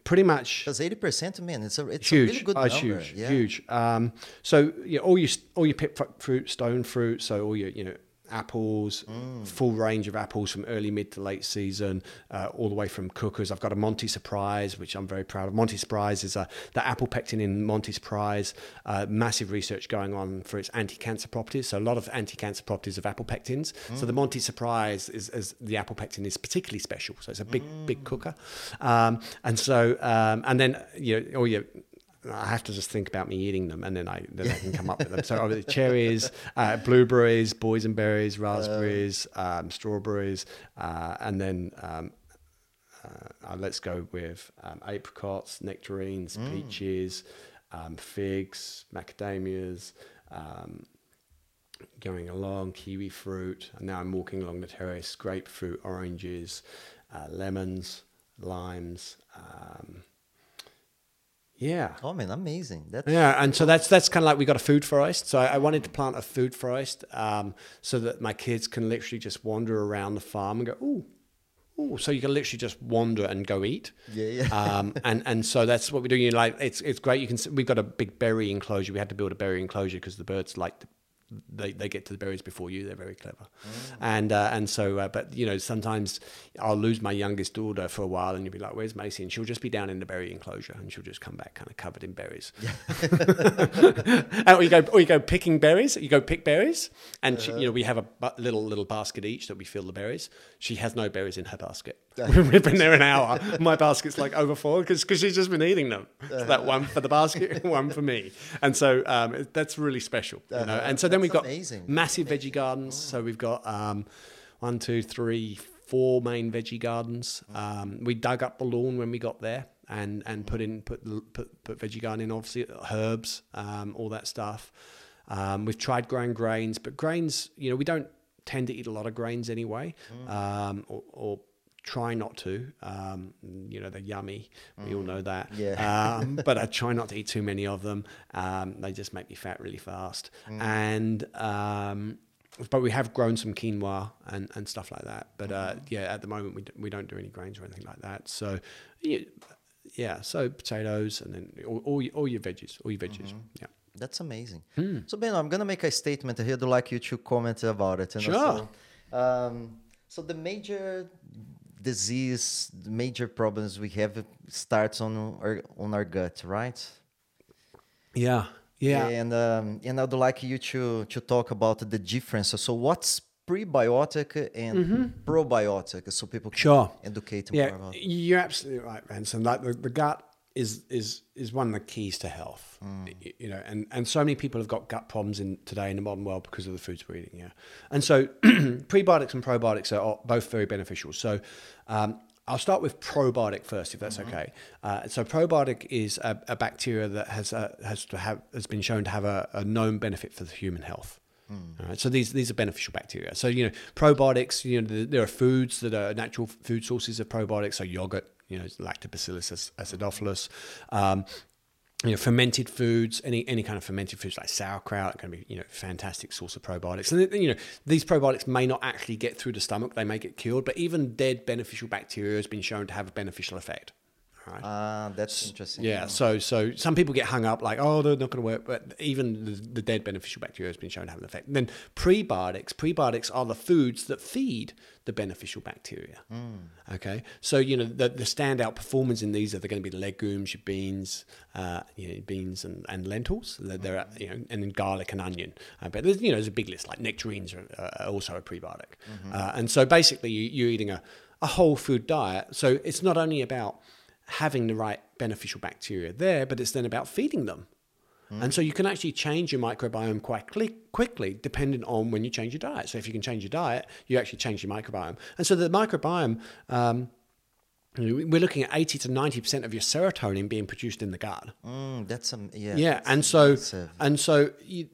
pretty much Because eighty percent, man, it's a it's huge. a really good it's number. huge, yeah. huge. Um, so yeah, all your all your pick fruit, stone fruit. So all your you know apples, Mm. full range of apples from early, mid to late season, uh, all the way from cookers. I've got a Monty Surprise, which I'm very proud of. Monty Surprise is a, the apple pectin in Monty Surprise. Uh, massive research going on for its anti-cancer properties. So a lot of anti-cancer properties of apple pectins. So Mm. the Monty Surprise is, is the apple pectin is particularly special. So it's a big, Mm. big cooker. Um, and so um, and then you know all your I have to just think about me eating them, and then I then I can come up with them. So obviously cherries, uh, blueberries, boysenberries, raspberries, um, strawberries, uh, and then um, uh, uh, let's go with um, apricots, nectarines, peaches, um, figs, macadamias. Um, going along, kiwi fruit, and now I'm walking along the terrace, grapefruit, oranges, uh, lemons, limes. Um, yeah. Oh man, amazing. That's Yeah, and so that's that's kind of like we got a food forest. So I, I wanted to plant a food forest um, so that my kids can literally just wander around the farm and go, ooh, ooh. So you can literally just wander and go eat. Yeah, yeah. Um, and and so that's what we're doing. You know, like it's it's great. You can s- we've got a big berry enclosure. We had to build a berry enclosure because the birds like the, they, they get to the berries before you. They're very clever, and uh, and so uh, but you know sometimes I'll lose my youngest daughter for a while, and you'll be like, "Where's Macy?" And she'll just be down in the berry enclosure, and she'll just come back kind of covered in berries. and or you go or you go picking berries. You go pick berries, and she, you know we have a little little basket each that we fill the berries. She has no berries in her basket. We've been there an hour. My basket's like over overfull because she's just been eating them. So that one for the basket, one for me, and so um, that's really special. You know? And so then we've got amazing. massive veggie gardens. So we've got um, one, two, three, four main veggie gardens. Um, we dug up the lawn when we got there and and put in put put, put veggie garden in. Obviously, herbs, um, all that stuff. Um, we've tried growing grains, but grains, you know, we don't tend to eat a lot of grains anyway, um, or, or try not to. Um, you know, they're yummy. We all know that. Yeah. Um, but I try not to eat too many of them. Um, they just make me fat really fast. And um, but we have grown some quinoa and, and stuff like that. But uh, yeah, at the moment we, d- we don't do any grains or anything like that. So yeah, yeah so potatoes and then all, all, your, all your veggies, all your veggies. Yeah. That's amazing. Hmm. So Ben, I'm gonna make a statement here. I'd like you to comment about it. know, Sure. So, um, so the major disease, the major problems we have starts on our on our gut, right? Yeah. Yeah. And um, and I'd like you to to talk about the difference. So what's prebiotic and probiotic, so people can Mm-hmm. Sure. educate Yeah, more about. you're absolutely right, Ransom. Like the, the gut is is is one of the keys to health. Y- You know, and and so many people have got gut problems in today in the modern world because of the foods we're eating. Yeah, and so prebiotics and probiotics are both very beneficial. So. Um, I'll start with probiotic first, if that's okay. Uh, so probiotic is a, a bacteria that has a, has to have has been shown to have a, a known benefit for the human health. All right, so these these are beneficial bacteria. So you know probiotics. You know th- there are foods that are natural food sources of probiotics. So yogurt, you know, lactobacillus acidophilus. Um, you know, fermented foods, any any kind of fermented foods like sauerkraut can be, you know, fantastic source of probiotics. And you know, these probiotics may not actually get through the stomach; they may get killed. But even dead beneficial bacteria has been shown to have a beneficial effect. Right. Ah, that's interesting. Yeah, so so some people get hung up like, oh, they're not going to work, but even the, the dead beneficial bacteria has been shown to have an effect. And then prebiotics, prebiotics are the foods that feed the beneficial bacteria. Okay, so you know the, the standout performers in these are they going to be the legumes, your beans, uh, you know, beans and, and lentils. They're, they're you know, and then garlic and onion. Uh, but there's you know there's a big list like nectarines are, uh, also a prebiotic. Uh, and so basically you, you're eating a, a whole food diet. So it's not only about having the right beneficial bacteria there, but it's then about feeding them. And so you can actually change your microbiome quite quickly depending on when you change your diet. So if you can change your diet, you actually change your microbiome. And so the microbiome, um, we're looking at 80 to 90% of your serotonin being produced in the gut. Mm, that's um, yeah. Yeah, and so and so you,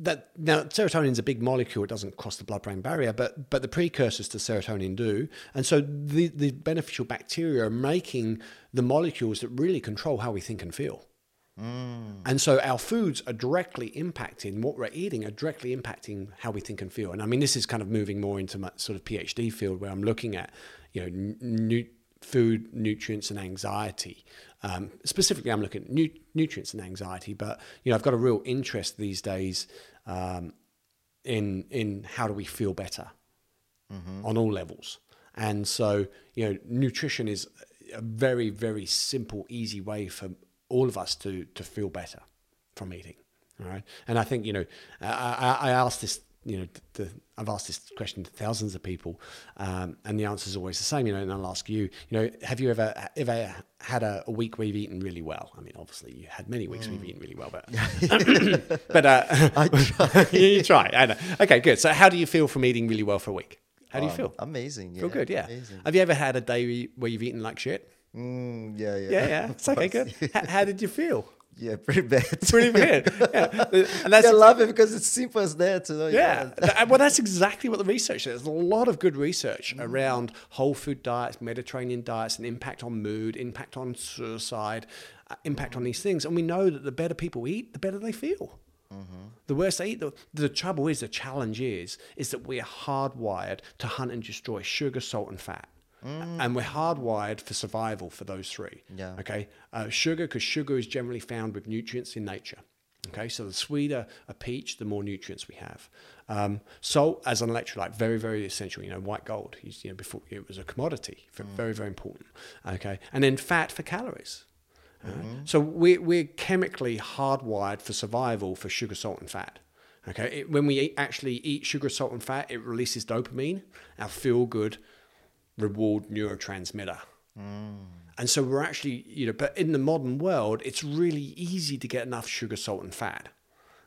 that now serotonin is a big molecule. It doesn't cross the blood-brain barrier, but but the precursors to serotonin do. And so the the beneficial bacteria are making the molecules that really control how we think and feel. Mm. And so our foods are directly impacting what we're eating, are directly impacting how we think and feel. And I mean, this is kind of moving more into my sort of PhD field where I'm looking at, you know, nu- food, nutrients, and anxiety. Um, specifically, I'm looking at nu- nutrients and anxiety, but you know, I've got a real interest these days um, in in how do we feel better on all levels. And so, you know, nutrition is a very, very simple, easy way for all of us to to feel better from eating. All right. And I think, you know, I, I, I asked this, you know, the, I've asked this question to thousands of people, um, and the answer is always the same. You know, and I'll ask you, you know, have you ever ever had a, a week where you've eaten really well? I mean, obviously, you had many weeks where you've eaten really well, but but uh, I try. you try. I know. Okay, good. So, how do you feel from eating really well for a week? How do you Um, feel? Amazing. Yeah. Feel good, yeah. Amazing. Have you ever had a day where you've eaten like shit? Mm, yeah, yeah. Yeah, yeah. It's okay, good. How, how did you feel? Yeah, pretty bad. Pretty bad. Yeah, and that's I love it because it's simple as that. You know? yeah. Well, that's exactly what the research is. There's a lot of good research Mm. around whole food diets, Mediterranean diets, and impact on mood, impact on suicide, uh, impact on these things. And we know that the better people eat, the better they feel. The worse they eat, the, the trouble is, the challenge is, is that we are hardwired to hunt and destroy sugar, salt, and fat. And we're hardwired for survival for those three. Yeah. Okay. Uh, sugar, because sugar is generally found with nutrients in nature. Okay. So the sweeter a peach, the more nutrients we have. Um, salt as an electrolyte, very, very essential. You know, white gold. You know, before it was a commodity, v- very, very important. Okay. And then fat for calories. Alright? So we're, we're chemically hardwired for survival for sugar, salt, and fat. Okay, it, when we eat, actually eat sugar, salt, and fat, it releases dopamine, our feel good reward neurotransmitter. Mm. And so we're actually, you know, but in the modern world, it's really easy to get enough sugar, salt, and fat.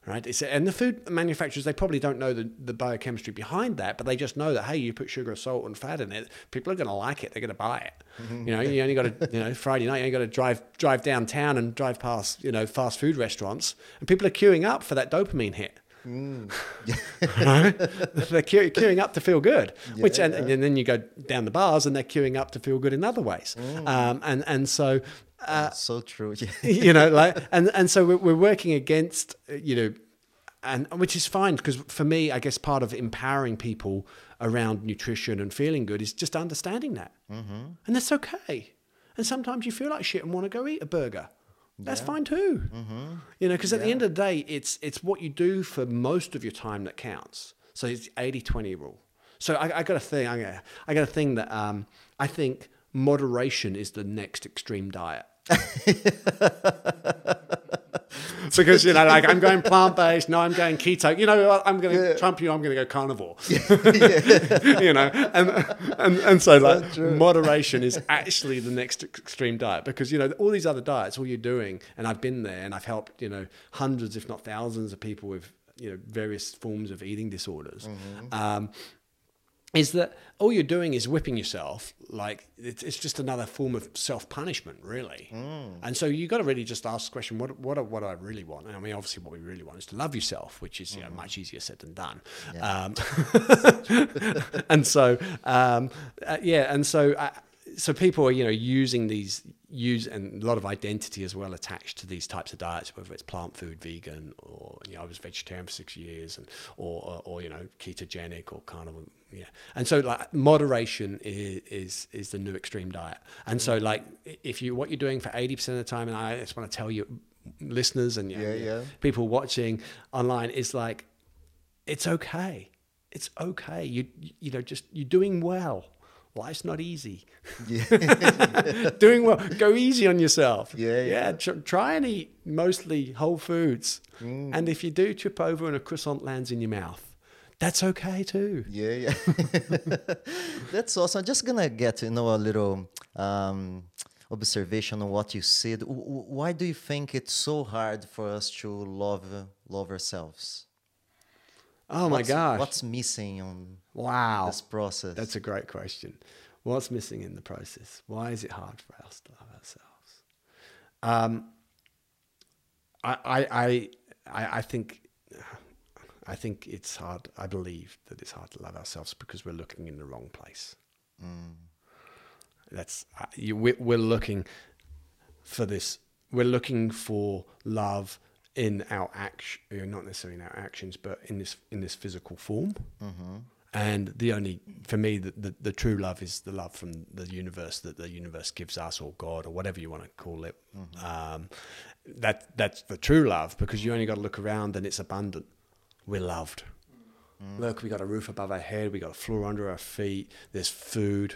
Right? It's, and the food manufacturers, they probably don't know the, the biochemistry behind that, but they just know that, hey, you put sugar, salt, and fat in it, people are going to like it. They're going to buy it. You know, you only got to, you know, Friday night, you only got to drive, drive downtown and drive past, you know, fast food restaurants, and people are queuing up for that dopamine hit. Right? they're queuing up to feel good, which and, and then you go down the bars and they're queuing up to feel good in other ways, um, and and so uh, so true. Yeah. you know, like, and and so we're, we're working against, you know, and which is fine because for me, I guess part of empowering people around nutrition and feeling good is just understanding that, mm-hmm. and that's okay. And sometimes you feel like shit and want to go eat a burger. That's fine too. You know, because at the end of the day, it's it's what you do for most of your time that counts. So it's 80-20 rule. So I, I got a thing. I got, I got a thing that um, I think moderation is the next extreme diet. because you know, like I'm going plant based, no, I'm going keto. You know. I'm going to trump you. I'm going to go carnivore. you know, and and and so like moderation is actually the next extreme diet because you know all these other diets, all you're doing, and I've been there, and I've helped you know hundreds, if not thousands, of people with you know various forms of eating disorders. Um, is that all you're doing is whipping yourself like it's, it's just another form of self-punishment really. And so you've got to really just ask the question what what what do I really want? And I mean obviously what we really want is to love yourself which is you know much easier said than done. Um, and so um, uh, yeah and so uh, so people are you know using these use and a lot of identity as well attached to these types of diets, whether it's plant food, vegan, or you know I was vegetarian for six years, and or or, or you know ketogenic or carnivore. Yeah, and so like moderation is is, is the new extreme diet, and so mm. like if you what you're doing for eighty percent of the time, and I just want to tell you, listeners and you know, Yeah, yeah. people watching online is like, it's okay, it's okay. You you know just you're doing well. Life's not easy. Doing well. Go easy on yourself. Yeah, yeah. Tr- try and eat mostly whole foods. And if you do trip over and a croissant lands in your mouth, that's okay too. Yeah, yeah. That's awesome. I'm just gonna get you know a little um, observation on what you said. W- Why do you think it's so hard for us to love love ourselves? Oh my What's- gosh. What's missing on wow. this process? That's a great question. What's missing in the process? Why is it hard for us to love ourselves? Um, I, I, I, I I think, I think it's hard. I believe that it's hard to love ourselves because we're looking in the wrong place. That's uh, you, we're, we're looking for this. We're looking for love in our action, not necessarily in our actions, but in this in this physical form. Mm-hmm. And the only, for me, the, the, the true love is the love from the universe that the universe gives us, or God, or whatever you want to call it. Mm-hmm. Um, that that's the true love because you only got to look around and it's abundant. We're loved. Mm. Look, we got a roof above our head, we got a floor under our feet. There's food.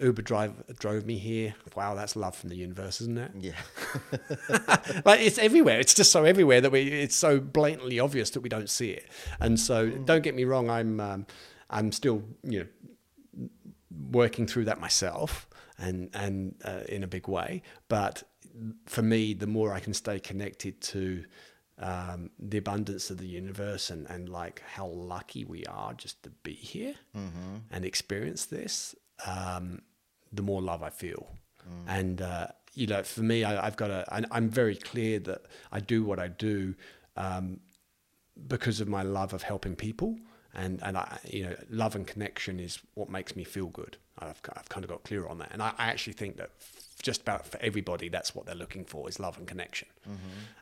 Uber drive drove me here. Wow, that's love from the universe, isn't it? yeah, like it's everywhere. It's just so everywhere that we. It's so blatantly obvious that we don't see it. And so, don't get me wrong. I'm um, I'm still you know working through that myself, and and uh, in a big way. But for me, the more I can stay connected to um, the abundance of the universe and, and like how lucky we are just to be here and experience this, um, the more love I feel. And, uh, you know, for me, I, I've got a, I, I'm very clear that I do what I do um, because of my love of helping people. And, and I, you know, love and connection is what makes me feel good. I've, I've kind of got clear on that. And I, I actually think that just about for everybody, that's what they're looking for is love and connection.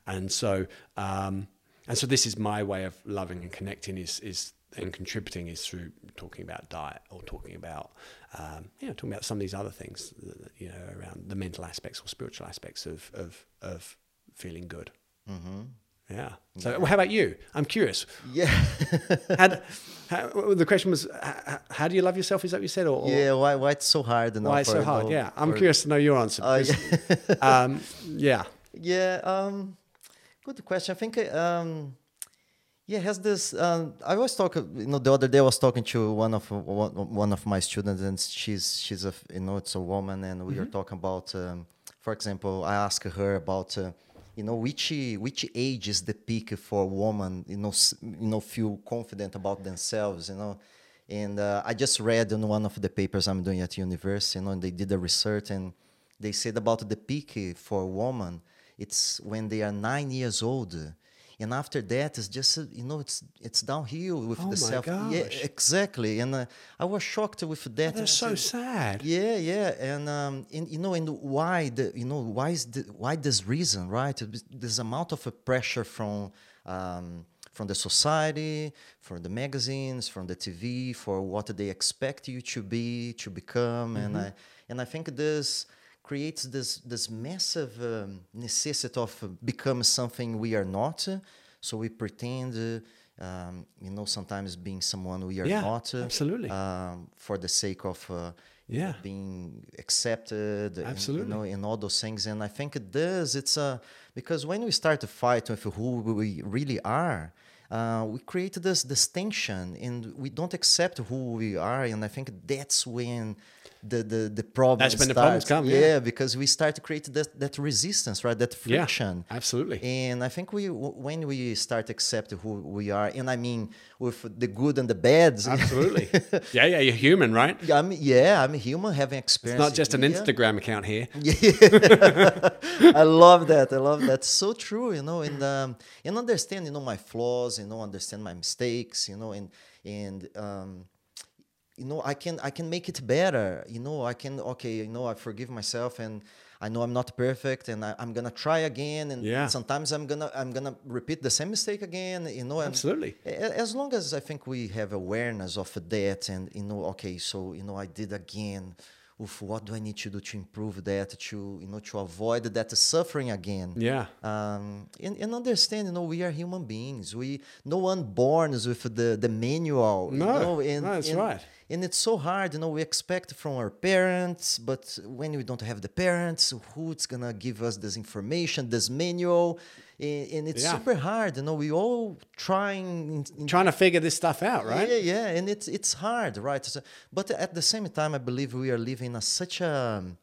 And so, um, and so this is my way of loving and connecting is, is and contributing is through talking about diet or talking about, um, you know, talking about some of these other things, uh, you know, around the mental aspects or spiritual aspects of, of, of feeling good. Yeah. So how about you? I'm curious. yeah, How, how, the question was, how, how do you love yourself? Is that what you said? Or, or yeah. Why why it's so hard? why it's so hard? Yeah. I'm for- curious to know your answer. Uh, because, um, yeah. Yeah, um, good question. I think, um, yeah, has this. Um, I was talking, you know, the other day I was talking to one of one, of my students, and she's she's a you know it's a woman, and we were talking about, um, for example, I asked her about. Uh, you know which which age is the peak for a woman you know s- you know feel confident about themselves you know and uh, i just read in one of the papers i'm doing at university you know and they did a research and they said about the peak for a woman it's when they are nine years old and after that it's just you know it's it's downhill with Oh the self yeah gosh. exactly and uh, i was shocked with that I That's so sad. yeah, yeah, and um, and you know, and why the you know why is the why this reason right? This amount of pressure from um, from the society, from the magazines, from the TV, for what they expect you to be, to become, and I and I think this creates this this massive um, necessity of becoming something we are not. So we pretend. Uh, um, you know, sometimes being someone we are Yeah, not, uh, absolutely. um, for the sake of uh, Yeah. being accepted and, Absolutely. you know and all those things and i think it does it's a because when we start to fight with who we really are uh, we create this distinction and we don't accept who we are and i think that's when the the, the problem That's when the problems come, yeah. because we start to create that, that resistance right that Yeah. friction Absolutely. and I think we, when we start to accept who we are, and I mean with the good and the bads, Absolutely. yeah, yeah. You're human, right? It's I'm, yeah, I'm human having experience. not just an Yeah. Instagram account here. I love that. I love that. So true, you know, and um, and understand, you know, my flaws, you know, understand my mistakes, you know, and and um, you know i can i can make it better you know i can okay you know i forgive myself and i know i'm not perfect and I, am gonna try again and Yeah. sometimes i'm gonna i'm gonna repeat the same mistake again you know Absolutely. as long as i think we have awareness of that and you know okay so you know i did again Oof, what do i need to do to improve that to you know to avoid that suffering again Yeah. um, and, and understand, you know, we are human beings. We no one born is with the the manual. you No, know, and, no, that's and- right. And it's so hard, you know. We expect from our parents, but when we don't have the parents, who's gonna give us this information, this manual? And, and it's Yeah. super hard, you know. We all trying in, in Trying to figure this stuff out, right? yeah, yeah, and it's it's hard, right? So- but at the same time, I believe we are living a such a um,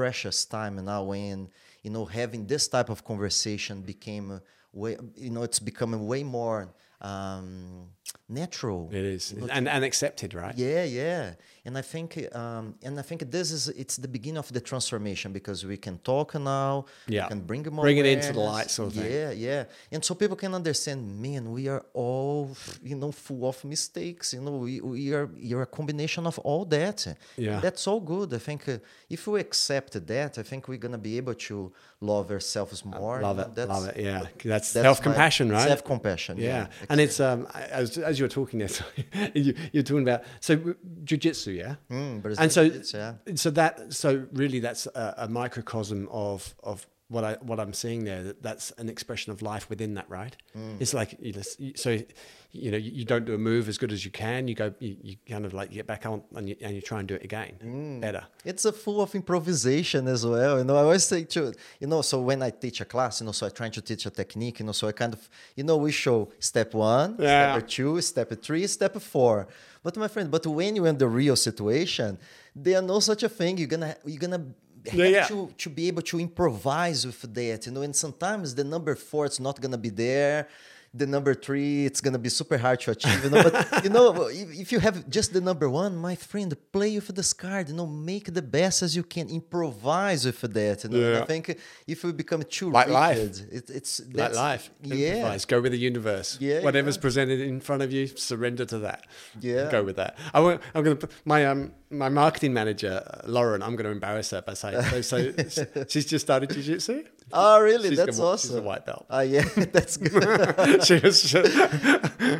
precious time now when you know having this type of conversation became way, you know, it's becoming way more um, natural. It is, and and accepted, right? Yeah, yeah, and I think, um, and I think this is it's the beginning of the transformation because we can talk now. Yeah. we can bring more Bring it into the light sort of thing. Yeah, yeah, and so people can understand. Man, we are all you know full of mistakes. You know, we we are you're a combination of all that. Yeah. that's all good. I think uh, if we accept that, I think we're gonna be able to love ourselves more. Love you know, it, love it. Yeah, that's, that's self compassion, right? Self-compassion, Yeah, yeah, and it's um as as you were talking there, sorry, you, you're talking about so jujitsu, yeah, Mm, and so yeah. so that so really that's a, a microcosm of of what I what I'm seeing there. That that's an expression of life within that, right? Mm. It's like you so you know you, you don't do a move as good as you can. You go you, you kind of like get back on and you, and you try and do it again Mm. better. It's a full of improvisation as well. You know, I always say to you know, so when I teach a class, you know, so I try to teach a technique, you know, so I kind of, you know, we show step one, Yeah. step two, step three, step four. But my friend, but when you're in the real situation, there are no such a thing. You're gonna you're gonna have Yeah, to to be able to improvise with that, you know, and sometimes the number four is not gonna be there. The number three, it's gonna be super hard to achieve, you know. But you know, if, you have just the number one, my friend, play with this card. You know, make the best as you can. Improvise with that. You know, And Yeah. I think if we become too Like life. rigid, it, it's Like life, Yeah, improvise, go with the universe. Yeah, whatever's yeah. presented in front of you, surrender to that. Yeah. go with that. I won't, I'm going to my um my marketing manager Lauren. I'm going to embarrass her by saying so. so she's just started jujitsu. Oh, really? She's That's a- awesome. She's a white belt. Ah, yeah, that's good. she was,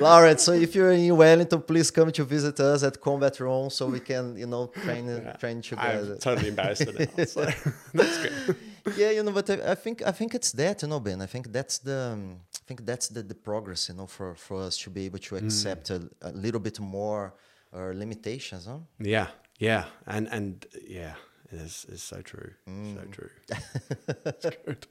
Lauren, so if you're in Wellington, please come to visit us at Combat Room so we can, you know, train train together. I'm totally embarrassed at it. So that's good. yeah, you know, but I, I think I think it's that, you know, Ben. I think that's the um, I think that's the, the progress, you know, for, for us to be able to Mm. accept a, a little bit more our limitations, huh? Yeah, yeah, and and yeah, is is so true, Mm. so true. It's good.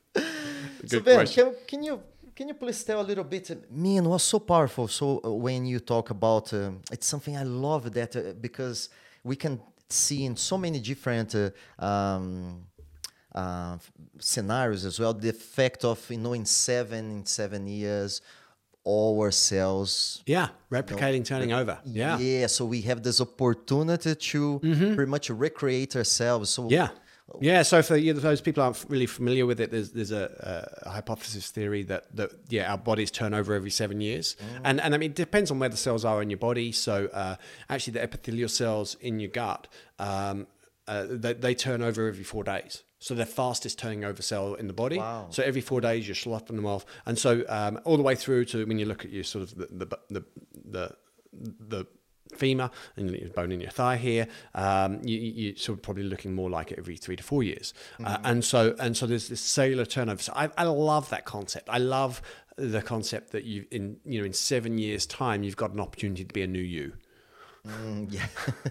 So Ben, can, can you can you please tell a little bit? Man, was so powerful. So uh, when you talk about, um, it's something I love that uh, because we can see in so many different uh, um, uh, scenarios as well the effect of you know in seven in seven years our cells Yeah, replicating, turning over. Yeah, Mm-hmm. yeah so we have this opportunity to pretty much recreate ourselves so Yeah. Yeah, so for you those people aren't really familiar with it, there's there's a, a hypothesis theory that, that yeah our bodies turn over every seven years, and and I mean it depends on where the cells are in your body. So uh, actually, the epithelial cells in your gut um, uh, they, they turn over every four days. So they're fastest turning over cell in the body. Wow. So every four days you're slouging them off, and so um, all the way through to when you look at your sort of the the the, the, the femur and your bone in your thigh here, um, you, you- you're sort of probably looking more like it every three to four years. Uh, and so and so there's this cellular turnover. So I, I love that concept. I love the concept that you in you know in seven years time you've got an opportunity to be a new you. Mm, yeah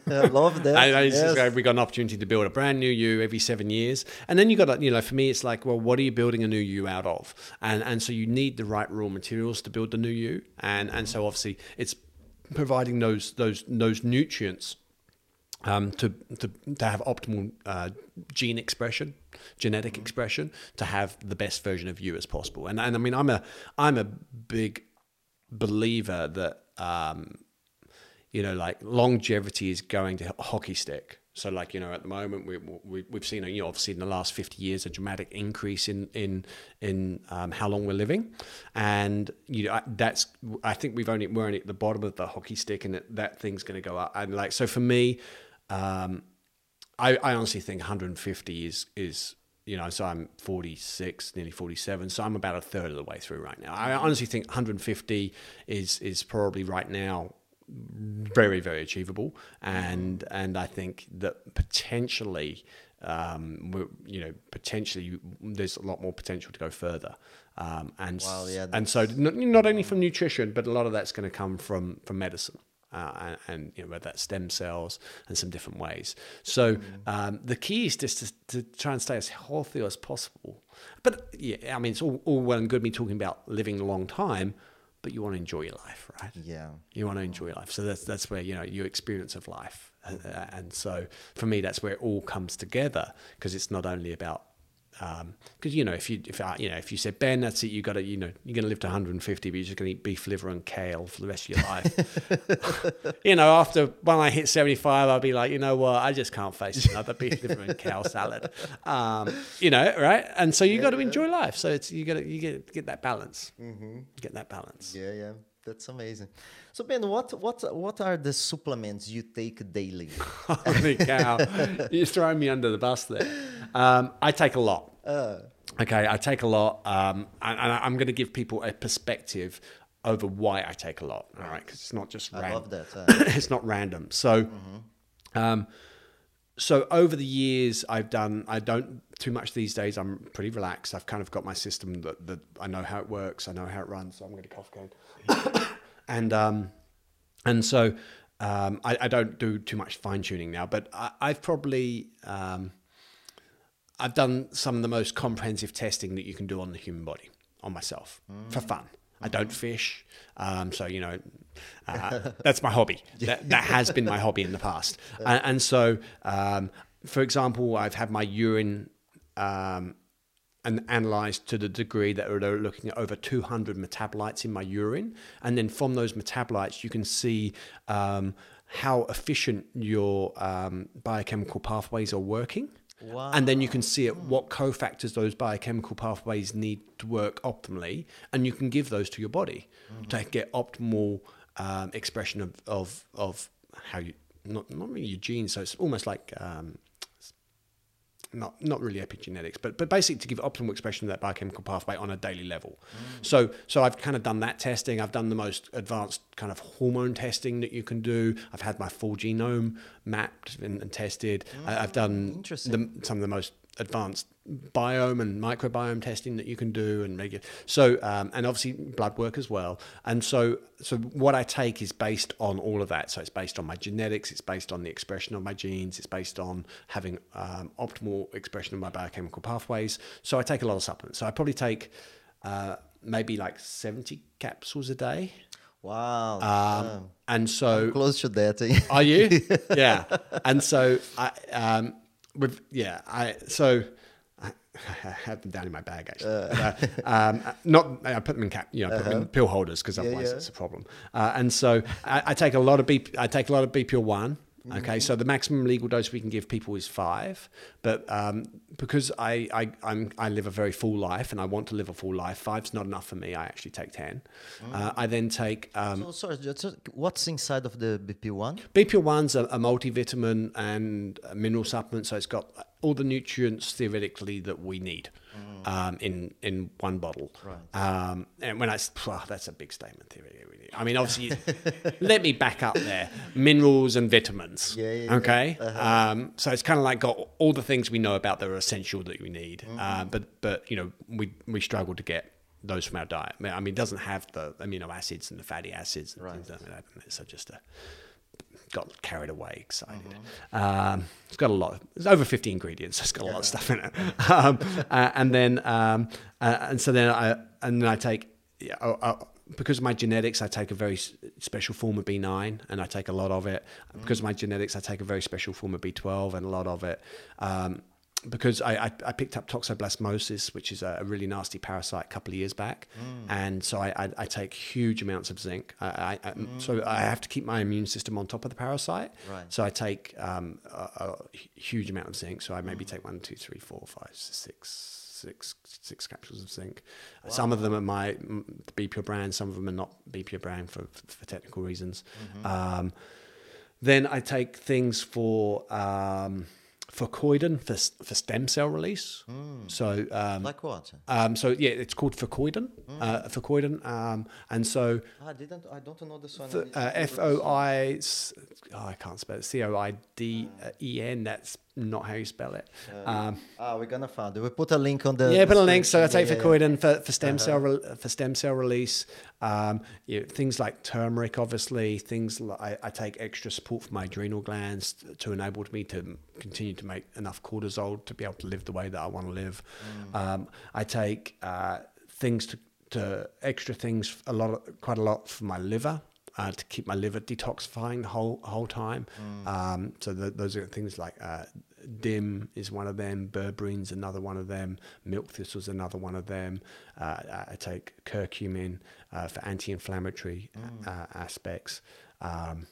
i love that I, I yes. we got an opportunity to build a brand new you every seven years, and then you got to, you know, for me, it's like, well, what are you building a new you out of? And and so you need the right raw materials to build the new you, and and so obviously it's providing those those those nutrients um, to, to to have optimal uh, gene expression, genetic expression, to have the best version of you as possible. And and I mean, I'm a I'm a big believer that um, you know, like longevity is going to hockey stick. So, like you know, at the moment we, we we've seen you know obviously in the last fifty years a dramatic increase in in in um, how long we're living, and you know that's I think we've only we're only at the bottom of the hockey stick, and that, that thing's going to go up. And like so for me, um, I I honestly think 150 is is you know, so I'm 46, nearly 47, so I'm about a third of the way through right now. I honestly think 150 is is probably right now very very achievable, and and I think that potentially, um, you know, potentially there's a lot more potential to go further. Um, and wow, yeah, and so not, not only from nutrition, but a lot of that's going to come from from medicine uh, and, and, you know whether that's stem cells and some different ways. So mm. um, the key is just to, to, try and stay as healthy as possible. But yeah, I mean it's all, all well and good me talking about living a long time, but you want to enjoy your life, right? Yeah, you want to enjoy your life. So that's that's where you know your experience of life, uh, and so for me that's where it all comes together because it's not only about because um, you know if you if I, you know if you said Ben, that's it. You got to you know you're going to live to 150, but you're just going to eat beef liver and kale for the rest of your life. you know, after when I hit 75, I'll be like, you know what, I just can't face another beef liver and kale salad. Um, you know, right? And so you yeah, got to yeah. enjoy life. So it's you got to you get get that balance. Mm-hmm. Get that balance. Yeah, yeah. That's amazing. So Ben, what what what are the supplements you take daily? Holy cow! You're throwing me under the bus there. Um, I take a lot. Uh. Okay, I take a lot, um, and, and, I'm going to give people a perspective over why I take a lot. All right, because it's not just. I love that. Uh. it's not random. So, mm-hmm. um, so over the years, I've done. I don't too much these days. I'm pretty relaxed. I've kind of got my system that, that I know how it works. I know how it runs. So I'm going to cough again. and um, and so um, I, I, don't do too much fine tuning now. But I, have probably um, I've done some of the most comprehensive testing that you can do on the human body on myself mm. for fun. I don't fish, um, so you know uh, that's my hobby. That, that, has been my hobby in the past, and, and so, um, for example, I've had my urine um, and analyzed to the degree that they're looking at over 200 metabolites in my urine, and then from those metabolites, you can see um, how efficient your um, biochemical pathways are working. Wow. And then you can see at what cofactors those biochemical pathways need to work optimally, and you can give those to your body mm-hmm. to get optimal um, expression of, of, of how you not not really your genes. So it's almost like um, not not really epigenetics, but but basically to give optimal expression of that biochemical pathway on a daily level. Mm. So so I've kind of done that testing. I've done the most advanced kind of hormone testing that you can do. I've had my full genome mapped and, and tested. Mm. I've done the, some of the most advanced biome and microbiome testing that you can do and regular so um, and obviously blood work as well and so so what i take is based on all of that so it's based on my genetics it's based on the expression of my genes it's based on having um, optimal expression of my biochemical pathways so i take a lot of supplements so i probably take uh, maybe like 70 capsules a day Wow. Um, and so I'm close to that. are you? yeah. And so I um with yeah, I so I have them down in my bag actually. Uh. um, not I put them in cap, you know, put uh-huh. them in uh-huh. pill holders because otherwise yeah, yeah. it's a problem. Uh, and so I, I, take a lot of B. I take a lot of BPL one. Okay, mm-hmm. so the maximum legal dose we can give people is five, but um, because I I I'm, i live a very full life and I want to live a full life, five's not enough for me. I actually take ten. Mm. Uh, I then take. Um, so sorry, just, what's inside of the BP1? BP1's a, a multivitamin and a mineral supplement, so it's got all the nutrients theoretically that we need mm. um, in in one bottle. Right. Um, and when I oh, that's a big statement theoretically. I mean, obviously, let me back up there: minerals and vitamins. Yeah. yeah okay. Yeah. Uh-huh. Um, so it's kind of like got all the things we know about that are essential that we need. Mm-hmm. Uh, but but you know we we struggle to get those from our diet. I mean, it doesn't have the amino acids and the fatty acids and right. things like that. So just a got carried away, excited. Mm-hmm. Um, it's got a lot. It's over fifty ingredients. It's got a lot of stuff in it. Um, uh, and then um, uh, and so then I and then I take yeah, uh, because of my genetics, I take a very special form of B9 and I take a lot of it. Mm. Because of my genetics, I take a very special form of B12 and a lot of it. Um, because I, I, I picked up toxoplasmosis, which is a, a really nasty parasite, a couple of years back, Mm. and so I, I, I take huge amounts of zinc. I, I, I, So I have to keep my immune system on top of the parasite. Mm. Right. So I take um, a, a huge amount of zinc. So I Mm. maybe take one, two, three, four, five, six, six, six capsules of zinc. Some of them are my mm, BePure brand. Some of them are not BePure brand for, for technical reasons. Mm-hmm. Um, then I take things for um, fucoidan for, for stem cell release. So um, Like what? um, so yeah, it's called Fucoidan. Uh, Fucoidan. Um, and so Ah, I didn't. I don't know this one. F- uh, F O I. Oh, I can't spell it. C O I D E N. That's not how you spell it. Um, Ah, we're gonna find it. We put a link on the. yeah, put a link. So I take Yeah, yeah, yeah. For, for stem cell re- for stem cell release. Um, you know, things like turmeric, obviously. Things like I, I take extra support for my adrenal glands to enable me to continue to make enough cortisol to be able to live the way that I want to live. Um, I take uh, things to, to extra things a lot, of, quite a lot for my liver. Uh, to keep my liver detoxifying the whole whole time, um, so th- those are things like uh, DIM is one of them, berberines another one of them, milk thistle's another one of them. Uh, I take curcumin uh, for anti-inflammatory uh, aspects. Um,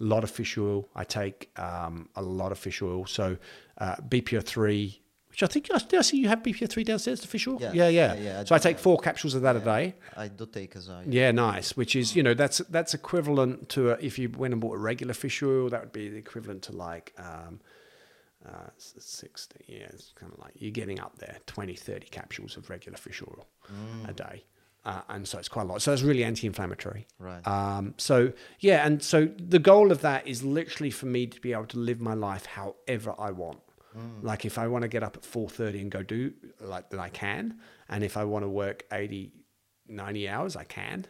a lot of fish oil. I take um, a lot of fish oil. So uh, BPO3, which I think I, did I see you have BPO3 downstairs, the fish oil? Yeah. yeah, yeah. Yeah, yeah, I so I take four capsules of that a day. I do take as well. Yeah, nice. Which is, you know, that's that's equivalent to a, if you went and bought a regular fish oil, that would be the equivalent to like um, uh, 60. Yeah, it's kind of like you're getting up there 20, 30 capsules of regular fish oil a day. Uh, and so it's quite a lot. So it's really anti-inflammatory. Right. Um, so yeah, and so the goal of that is literally for me to be able to live my life however I want. Like if I want to get up at 4:30 and go do like then I can, and if I want to work 80, 90 hours, I can.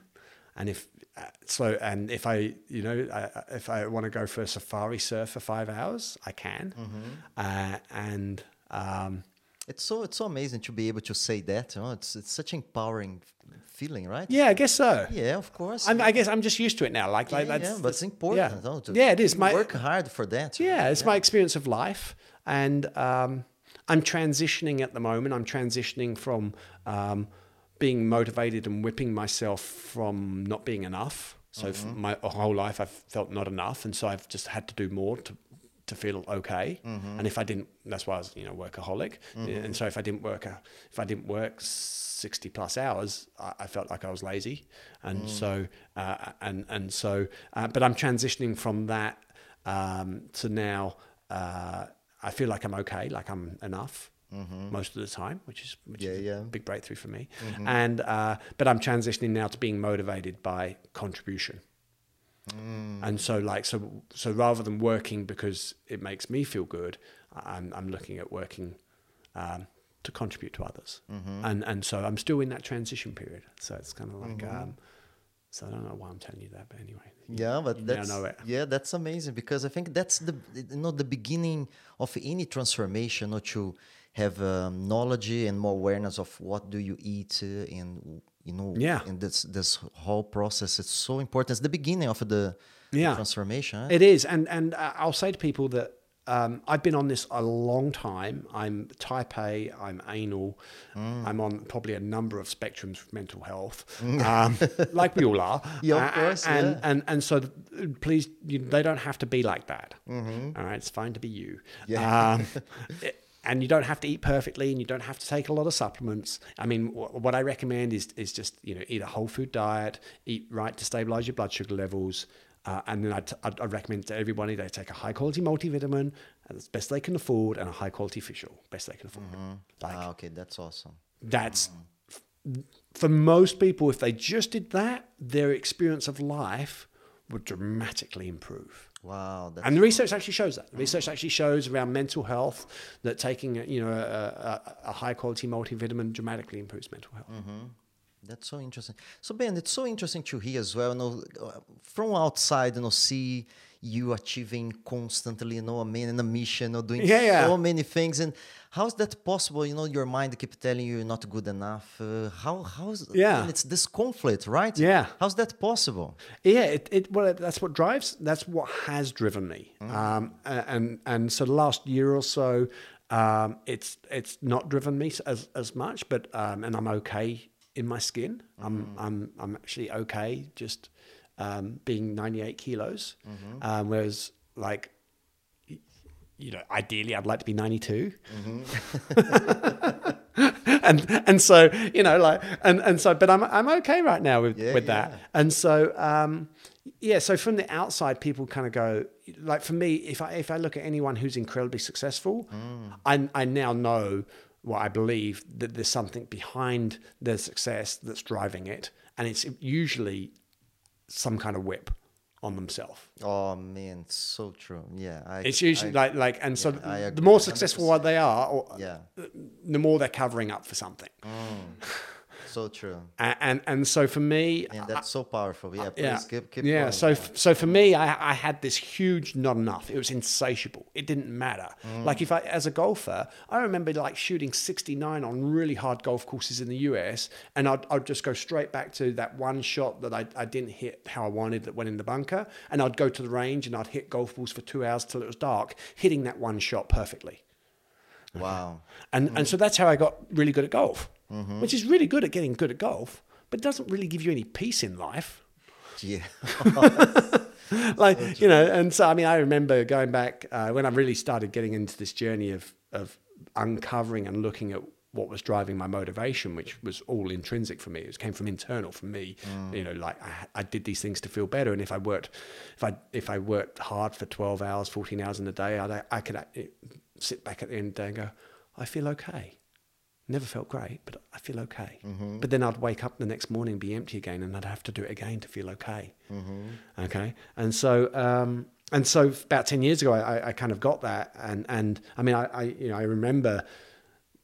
And if uh, so, and if I, you know, uh, if I want to go for a safari surf for five hours, I can. Uh, and um, It's so it's so amazing to be able to say that. You know, it's it's such empowering feeling, right? yeah, I guess so. Yeah, of course. I'm, I guess I'm just used to it now. Like, like yeah, that's, yeah, but it's important. Yeah, no, yeah it is. My, work hard for that. Yeah, it's my experience of life, and um, I'm transitioning at the moment. I'm transitioning from um, being motivated and whipping myself from not being enough. So for my whole life, I've felt not enough, and so I've just had to do more to to feel okay. And if I didn't, that's why I was you know workaholic. And so if I didn't work, if I didn't work sixty plus hours, I, I felt like I was lazy. And so uh, and and so, uh, but I'm transitioning from that um, to now. Uh, I feel like I'm okay, like I'm enough. Most of the time, which is which Yeah, is a yeah. big breakthrough for me, and uh, but I'm transitioning now to being motivated by contribution. And so, like, so, so rather than working because it makes me feel good, I'm, I'm looking at working um, to contribute to others. And, and so I'm still in that transition period. So it's kind of like, um, so I don't know why I'm telling you that, but anyway. Yeah, but that's know it. yeah, that's amazing because I think that's the you know the beginning of any transformation, or to have um, knowledge and more awareness of what do you eat uh, and you know Yeah. and this this whole process it's so important. It's the beginning of the, the Yeah. transformation. huh? It is, and and uh, I'll say to people that um, I've been on this a long time. I'm type A. I'm anal. I'm on probably a number of spectrums of mental health, um, like we all are. Yeah, of Uh, course, And yeah. and and so please, you, they don't have to be like that. All right, it's fine to be you. Yeah. Um, it- and you don't have to eat perfectly, and you don't have to take a lot of supplements. I mean, wh- what I recommend is is just you know eat a whole food diet, eat right to stabilize your blood sugar levels, uh, and then I'd, I'd, I'd recommend to everybody they take a high quality multivitamin as best they can afford, and a high quality fish oil best they can afford. Like ah, okay, that's awesome. that's f- for most people, if they just did that, their experience of life would dramatically improve. Wow, And the research actually shows that. The research actually shows around mental health that taking you know a, a, a high quality multivitamin dramatically improves mental health. That's so interesting. So Ben, it's so interesting to hear as well. You know, uh, from outside, you know, see you achieving constantly, you know, a man in a mission, you know, doing Yeah, yeah. so many things. And how's that possible? You know, your mind keep telling you you're not good enough. Uh, how how's Yeah. and it's this conflict, right? Yeah. How's that possible? Yeah, it, it well, that's what drives. That's what has driven me. Um, and and so the last year or so, Um, it's it's not driven me as as much, but um, and I'm okay in my skin. I'm I'm I'm actually okay just um, being 98 kilos, um, whereas like you know, ideally I'd like to be 92. and and so you know like and and so but I'm I'm okay right now with Yeah, with that. yeah. And so um yeah, so from the outside people kind of go like for me if I if I look at anyone who's incredibly successful, I I now know what I believe that there's something behind their success that's driving it and it's usually some kind of whip on themselves. Oh man, so true. Yeah, I, It's usually I- like like and so the more successful 100%. they are or yeah, the more they're covering up for something. Mm. so true. And, and and so for me, And that's so powerful. Yeah, please yeah, keep keep yeah. going. So f- so for me, I, I had this huge not enough. It was insatiable. It didn't matter. Mm. Like if I, as a golfer, I remember like shooting 69 on really hard golf courses in the US, and I'd, I'd just go straight back to that one shot that I, I didn't hit how I wanted that went in the bunker, and I'd go to the range and I'd hit golf balls for two hours till it was dark, hitting that one shot perfectly. wow. And and so that's how I got really good at golf, Mm-hmm. which is really good at getting good at golf, but doesn't really give you any peace in life. Yeah. like you know and so i mean i remember going back uh, when i really started getting into this journey of of uncovering and looking at what was driving my motivation which was all intrinsic for me it came from internal from me you know like I, I did these things to feel better and if i worked if i if i worked hard for 12 hours 14 hours in a day i i could uh, sit back at the end of the day and go i feel okay Never felt great, but I feel okay. But then I'd wake up the next morning be empty again, and I'd have to do it again to feel okay. Okay, and so um, and so about ten years ago, I, I kind of got that, and and I mean, I, I you know I remember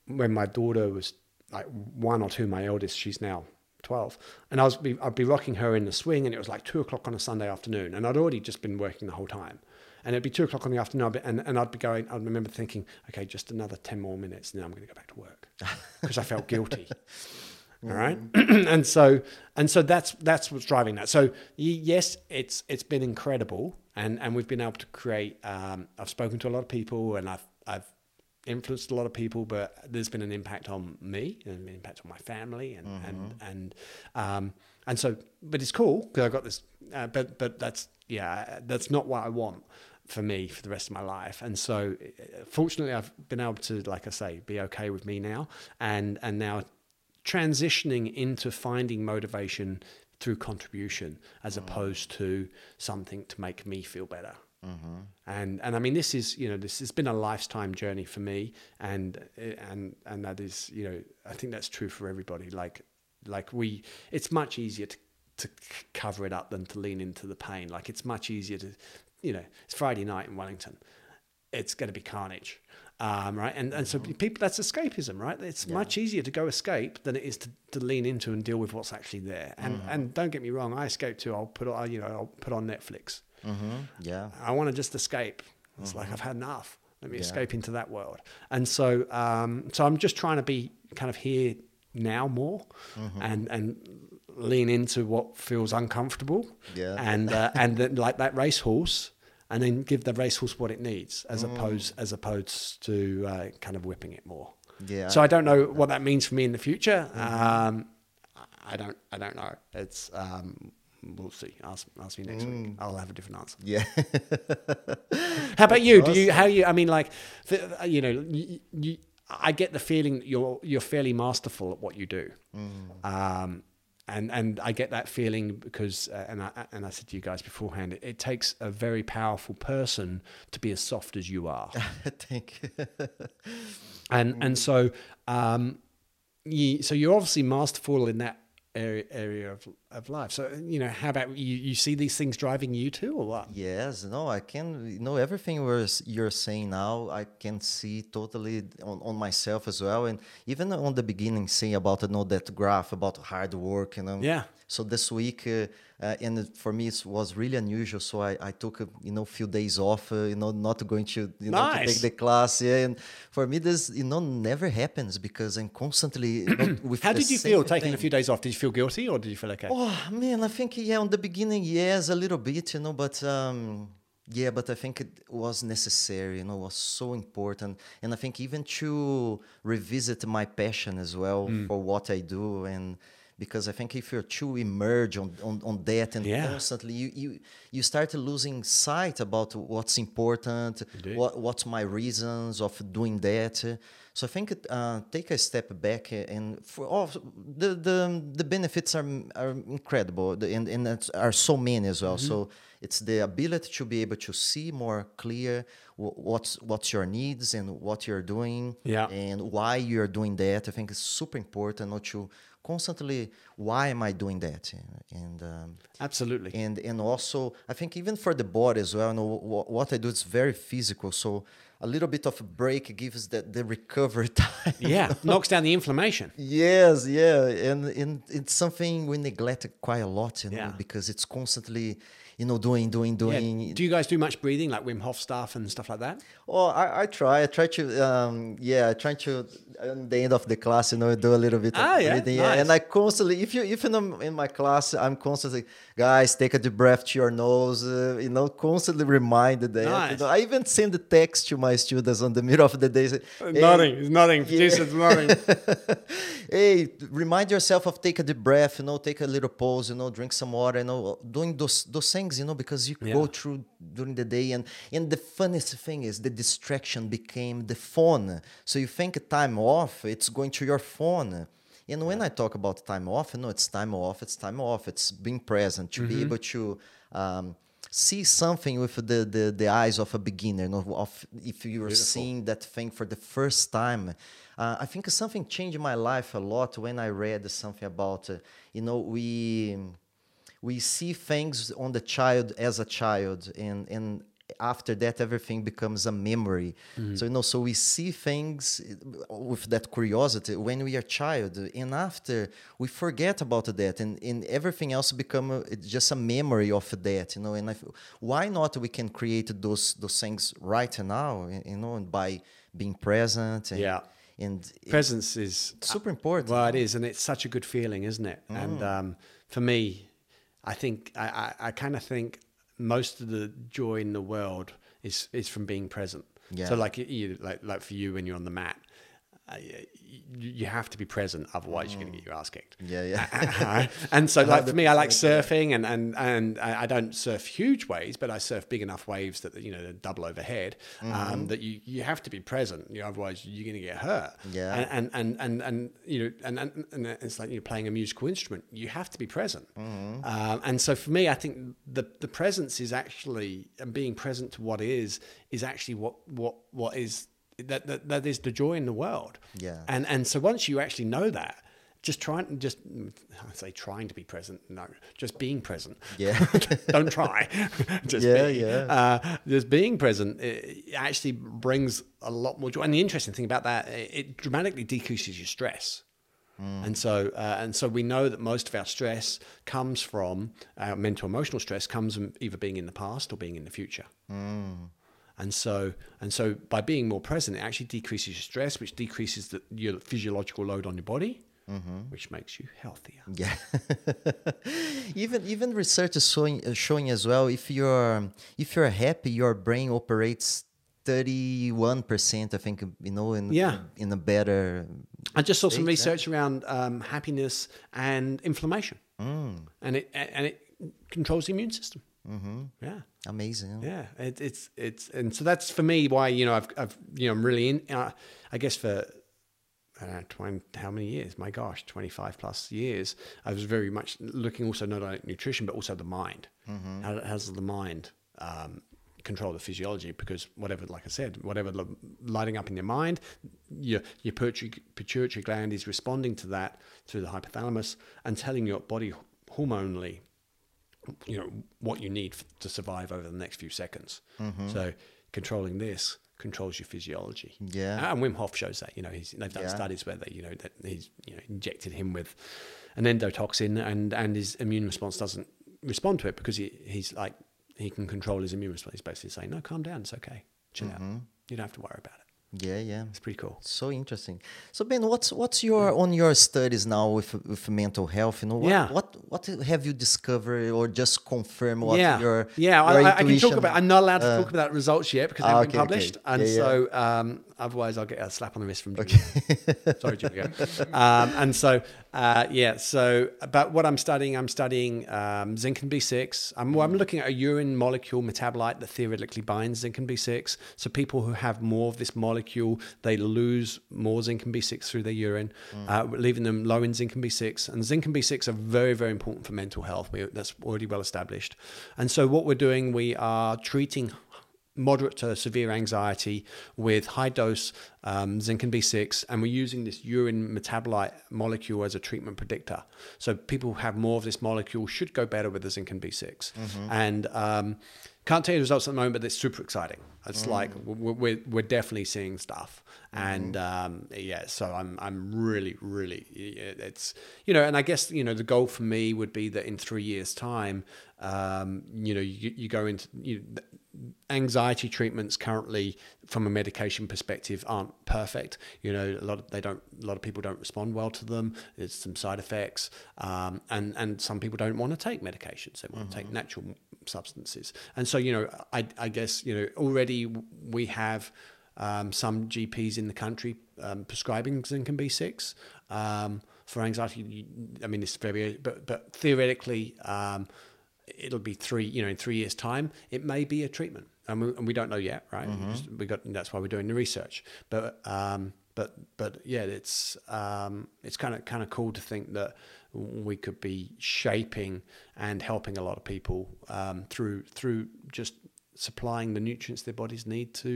when my daughter was like one or two, my eldest, she's now. 12 and I was be, I'd be rocking her in the swing and it was like two o'clock on a Sunday afternoon and I'd already just been working the whole time and it'd be two o'clock in the afternoon I'd be, and, and I'd be going I remember thinking okay just another 10 more minutes and then I'm going to go back to work. Because I felt guilty. All right? And so and so that's that's what's driving that. So yes it's it's been incredible and and we've been able to create um, I've spoken to a lot of people and I've I've influenced a lot of people but there's been an impact on me and an impact on my family and and and um and so but it's cool because I've got this uh, but but that's yeah that's not what I want for me for the rest of my life. And so fortunately I've been able to like I say be okay with me now. And and now transitioning into finding motivation through contribution as mm. opposed to something to make me feel better. Mm-hmm. And and I mean this is you know this has been a lifetime journey for me. And and and that is you know I think that's true for everybody. Like like we it's much easier to to c- cover it up than to lean into the pain. Like it's much easier to you know it's Friday night in Wellington. It's going to be carnage um, right? And and so people that's escapism right? It's much easier to go escape than it is to, to lean into and deal with what's actually there. And and don't get me wrong I escape too. I'll put on you know I'll put on Netflix. Mm-hmm. Yeah. I want to just escape. It's like I've had enough. Let me escape into that world. And so, um, so I'm just trying to be kind of here now more, and and lean into what feels uncomfortable. Yeah. And uh, and then like that racehorse, and then give the racehorse what it needs, as opposed as opposed to uh, kind of whipping it more. Yeah. So I don't know what that means for me in the future. Um, I don't. I don't know. It's. Um, we'll see. Ask, ask me next week. I'll have a different answer. Yeah. How about you? Do you? How you? I mean, like, you know, you, you, I get the feeling that you're you're fairly masterful at what you do, um, and and I get that feeling because, uh, and I and I said to you guys beforehand, it, it takes a very powerful person to be as soft as you are, Thank you. and and so, um, you, so you're obviously masterful in that area area of of life. So you know, how about you? You see these things driving you too, or what? Yes, no, I can, you know, everything you're saying now, I can see totally on, on myself as well. And even on the beginning, saying about, you know, that graph about hard work, you know. Yeah. So this week, uh, uh, and for me, it was really unusual. So I, I took, uh, you know, few days off, uh, you know, not going to, you know, to take the class. Yeah. And for me, this, you know, never happens because I'm constantly you know, with How did you feel taking thing. a few days off? Did you feel guilty or did you feel okay? Oh man, I think yeah, on the beginning, yes, a little bit, you know, but um, Yeah, but I think it was necessary, you know, was so important. And I think even to revisit my passion as well Mm. for what I do and because I think if you're too immersed on, on, on that and Yeah. constantly you, you you start losing sight about what's important, Indeed. what what's my reasons of doing that. So I think uh, take a step back and for all the the, the benefits are are incredible and and are so many as well. So it's the ability to be able to see more clear what's what's your needs and what you're doing Yeah. and why you're doing that. I think it's super important not to constantly why am I doing that and um, Absolutely. and and also I think even for the body as well. You know, what, what I do is very physical, so a little bit of a break gives the, the recovery time. yeah, knocks down the inflammation. Yes, yeah, and and it's something we neglect quite a lot, you know, Yeah. because it's constantly, you know, doing, doing, Yeah. doing. Do you guys do much breathing, like Wim Hof stuff and stuff like that? Oh, I, I try. I try to, um, yeah, I try to at the end of the class, you know, do a little bit Ah, of yeah, breathing. nice. And I constantly, if you, if I'm in my class, I'm constantly, guys, take a deep breath to your nose. Uh, you know, constantly reminded that. Nice. You know, I even send the text to my students on the middle of the day. say, "Hey, Nothing. It's nothing. Yeah. Nothing. hey, remind yourself of take a deep breath, you know, take a little pause, you know, drink some water, you know, doing those those things, you know, because you go through during the day and and the funniest thing is the distraction became the phone. So you think time off, it's going to your phone. And when I talk about time off, you know, it's time off, it's time off, it's being present, to be able to um, see something with the, the, the eyes of a beginner, you know, of if you're seeing that thing for the first time. Uh, I think something changed my life a lot when I read something about, uh, you know, we we see things on the child as a child and and after that everything becomes a memory so you know so we see things with that curiosity when we are child and after we forget about that and, and everything else become a, just a memory of that you know and I, why not we can create those those things right now you know and by being present and, Yeah. and Presence is super important Well, it is, and it's such a good feeling, isn't it? Mm. And um, for me, I think I, I, I kind of think most of the joy in the world is is from being present. Yeah. So like you like like for you when you're on the mat, uh, you, you have to be present, otherwise you're going to get your ass kicked. yeah yeah and so, like for me, I like surfing, and and and I don't surf huge waves, but I surf big enough waves that you know double overhead. Mm-hmm. Um, that you you have to be present, you know, otherwise you're going to get hurt. Yeah. And and and and, and you know, and, and and it's like you're playing a musical instrument. You have to be present. Mm-hmm. Um, and so for me, I think the the presence is actually and being present to what is is actually what what what is that that, that is the joy in the world. Yeah. And and so once you actually know that, just trying just I say trying to be present. No, just being present. Yeah. Don't try. just Yeah, be. yeah. Uh, just being present it actually brings a lot more joy. And the interesting thing about that, it it dramatically decreases your stress. And so, uh, and so we know that most of our stress comes from our mental emotional stress comes from either being in the past or being in the future. And so, and so, by being more present, it actually decreases your stress, which decreases the, your physiological load on your body, which makes you healthier. Yeah. even even research is showing uh, showing as well if you're if you're happy, your brain operates thirty one percent. I think you know in Yeah. in a better. I just saw some State, yeah. research around um, happiness and inflammation, and it and it controls the immune system. Mm-hmm. Yeah. Amazing. Yeah, it, it's it's and so that's for me why you know I've I've you know I'm really in. Uh, I guess for I don't know, 20, how many years? My gosh, twenty five plus years. I was very much looking also not only at nutrition but also the mind. How, how does the mind um, control the physiology? Because whatever, like I said, whatever li- lighting up in your mind, your your pituitary gland is responding to that through the hypothalamus and telling your body hormonally you know what you need to survive over the next few seconds. Mm-hmm. So controlling this controls your physiology. Yeah. and Wim Hof shows that. You know, he's, they've done Yeah. studies where they, you know, that he's you know injected him with an endotoxin, and and his immune response doesn't respond to it because he, he's like he can control his immune response. He's basically saying, "No, calm down, it's okay, chill out. Mm-hmm. You don't have to worry about it." Yeah, yeah. It's pretty cool. So interesting. So Ben, what's what's your on your studies now with with mental health? You know, what, Yeah. what what have you discovered or just confirm what yeah, your yeah. your I, I can talk about. I'm not allowed to talk about results yet because they ah, haven't been okay, okay. published, and Yeah, yeah. so um, otherwise I'll get a slap on the wrist from. Jimmy. Sorry, Julia. um, and so uh, yeah, so but what I'm studying, I'm studying um, zinc and B6. I'm, well, I'm looking at a urine molecule metabolite that theoretically binds zinc and B6. So people who have more of this molecule, they lose more zinc and B6 through their urine, uh, leaving them low in zinc and B6. And zinc and B6 are very, very important for mental health. We, that's already well established. And so what we're doing, we are treating moderate to severe anxiety with high dose um, zinc and B6, and we're using this urine metabolite molecule as a treatment predictor. So people who have more of this molecule should go better with the zinc and B6. And um, can't tell you the results at the moment, but it's super exciting. It's like we're, we're, we're definitely seeing stuff, and um, yeah, so I'm I'm really really it's you know, and I guess you know the goal for me would be that in three years' time, um, you know, you, you go into you, anxiety treatments currently from a medication perspective aren't perfect. You know a lot of they don't a lot of people don't respond well to them. There's some side effects um, and and some people don't want to take medications. They want to take natural substances. And so you know I, I guess you know already we have um, some GPs in the country um, prescribing zinc and B6 um, for anxiety. I mean, it's very, but but theoretically, um, it'll be three. You know, in three years' time, it may be a treatment, and we, and we don't know yet, right? We, just, we got that's why we're doing the research. But um, but but yeah, it's um, it's kind of kind of cool to think that we could be shaping and helping a lot of people um, through through just supplying the nutrients their bodies need to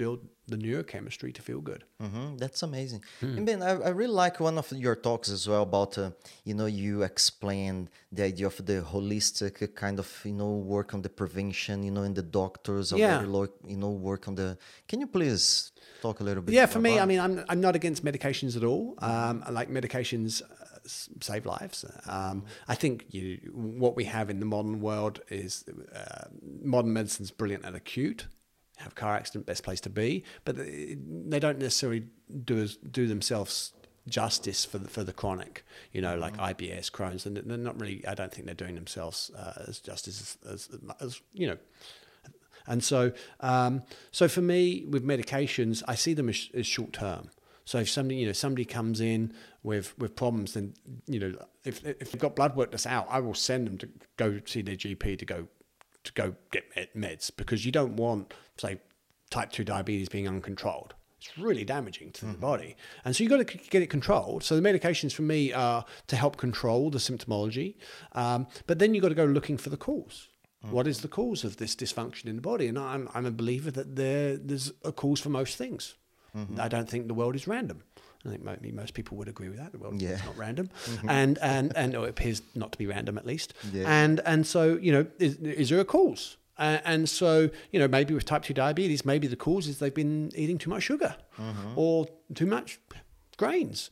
build the neurochemistry to feel good. hmm That's amazing. Hmm. And Ben, I, I really like one of your talks as well about, uh, you know, you explained the idea of the holistic kind of, you know, work on the prevention, you know, and the doctors Yeah. lo- you know, work on the. Can you please talk a little bit? Yeah, for me, about I mean, I'm I'm not against medications at all. Um, I like medications save lives. Um, I think you, what we have in the modern world is uh, modern medicine's brilliant at acute. Have car accident, best place to be, but they don't necessarily do as, do themselves justice for the for the chronic. You know, like IBS, Crohn's, and they're not really. I don't think they're doing themselves uh, as justice as, as, as you know and so, um, so for me, with medications, I see them as, as short term. So if somebody, you know, somebody comes in with with problems, then you know, if if they've got blood work that's out, I will send them to go see their GP to go to go get meds because you don't want, say, type two diabetes being uncontrolled. It's really damaging to the body, and so you've got to get it controlled. So the medications for me are to help control the symptomology, um, but then you've got to go looking for the cause. What is the cause of this dysfunction in the body? And I'm, I'm a believer that there, there's a cause for most things. I don't think the world is random. I think maybe most people would agree with that. The world Yeah. is not random, and and and or it appears not to be random at least. Yeah. And and so you know, is, is there a cause? Uh, and so you know, maybe with type two diabetes, maybe the cause is they've been eating too much sugar or too much grains,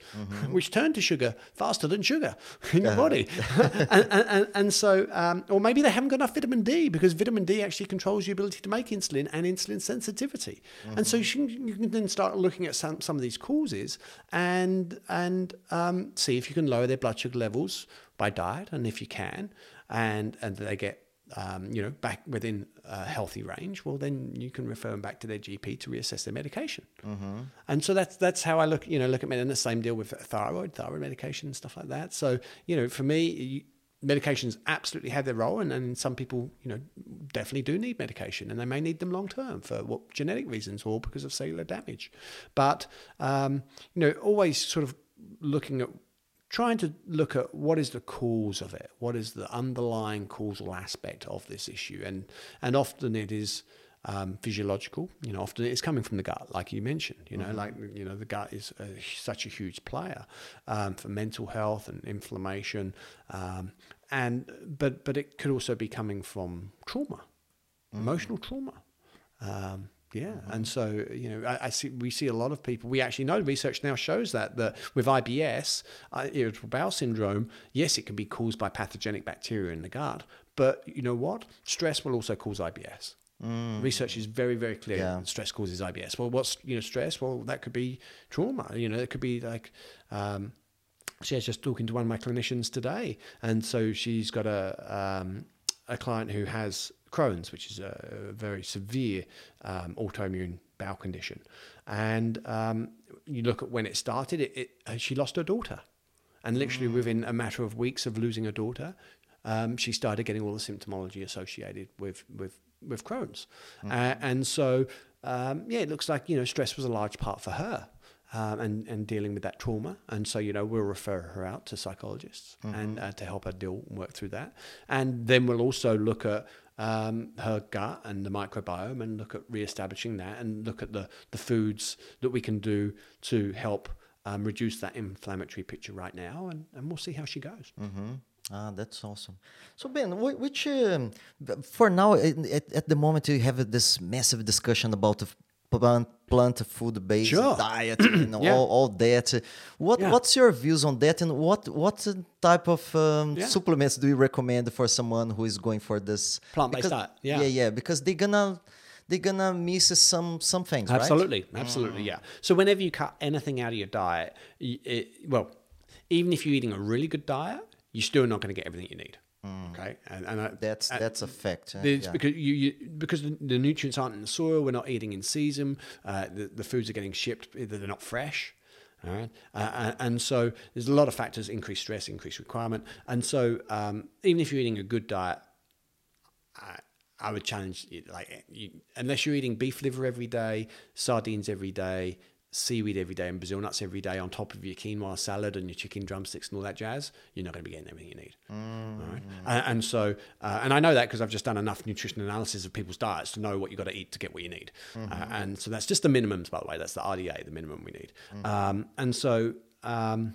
which turn to sugar faster than sugar in your body. and, and, and, so, um, or maybe they haven't got enough vitamin D because vitamin D actually controls your ability to make insulin and insulin sensitivity. And so you can, you can then start looking at some, some of these causes and, and um, see if you can lower their blood sugar levels by diet. And if you can, and, and they get um, you know, back within a healthy range, well, then you can refer them back to their GP to reassess their medication. And so that's that's how I look, you know, look at med- and the same deal with thyroid, thyroid medication, and stuff like that. So you know, for me, you, medications absolutely have their role, and, and some people, you know, definitely do need medication, and they may need them long term for what genetic reasons or because of cellular damage. But um, you know, always sort of looking at trying to look at what is the cause of it, what is the underlying causal aspect of this issue, and and often it is um, physiological. You know, often it's coming from the gut, like you mentioned. You know, like you know, the gut is a, such a huge player um, for mental health and inflammation, um, and but but it could also be coming from trauma, emotional trauma. Um, yeah, and so you know, I, I see we see a lot of people. We actually know research now shows that that with IBS, uh, irritable bowel syndrome, yes, it can be caused by pathogenic bacteria in the gut, but you know what? Stress will also cause IBS. Research is very, very clear. Yeah. Stress causes IBS. Well, what's you know stress? Well, that could be trauma. You know, it could be like. Um, she was just talking to one of my clinicians today, and so she's got a um, a client who has Crohn's, which is a very severe um, autoimmune bowel condition, and um, you look at when it started, it, it uh, she lost her daughter, and literally within a matter of weeks of losing her daughter, um, she started getting all the symptomology associated with with with Crohn's, uh, and so um, yeah, it looks like you know stress was a large part for her um, and and dealing with that trauma. And so you know we'll refer her out to psychologists and uh, to help her deal and work through that. And then we'll also look at um, her gut and the microbiome and look at re-establishing that and look at the the foods that we can do to help um, reduce that inflammatory picture right now. And, and we'll see how she goes. Ah, that's awesome. So Ben, which um, for now at, at the moment you have this massive discussion about plant plant food based Sure. diet and Yeah. all, all that. What Yeah. what's your views on that and what what type of um, Yeah. supplements do you recommend for someone who is going for this Plant-based diet, yeah. yeah, yeah, because they're gonna they're gonna miss some some things, right? Absolutely, absolutely, yeah. So whenever you cut anything out of your diet, it, well, even if you're eating a really good diet, you're still not going to get everything you need. Okay, and, and I, That's uh, that's a fact. uh, It's yeah. because you, you because the, the nutrients aren't in the soil. We're not eating in season. Uh, the, the foods are getting shipped. They're not fresh. All right, uh, and, and so there's a lot of factors: increased stress, increased requirement, and so um, even if you're eating a good diet, I, I would challenge you, like you, unless you're eating beef liver every day, sardines every day, seaweed every day, and Brazil nuts every day on top of your quinoa salad and your chicken drumsticks and all that jazz, you're not going to be getting everything you need. All right? and, and so, uh, and I know that because I've just done enough nutrition analysis of people's diets to know what you've got to eat to get what you need. Uh, and so that's just the minimums, by the way. That's the RDA, the minimum we need. Um, and so. Um,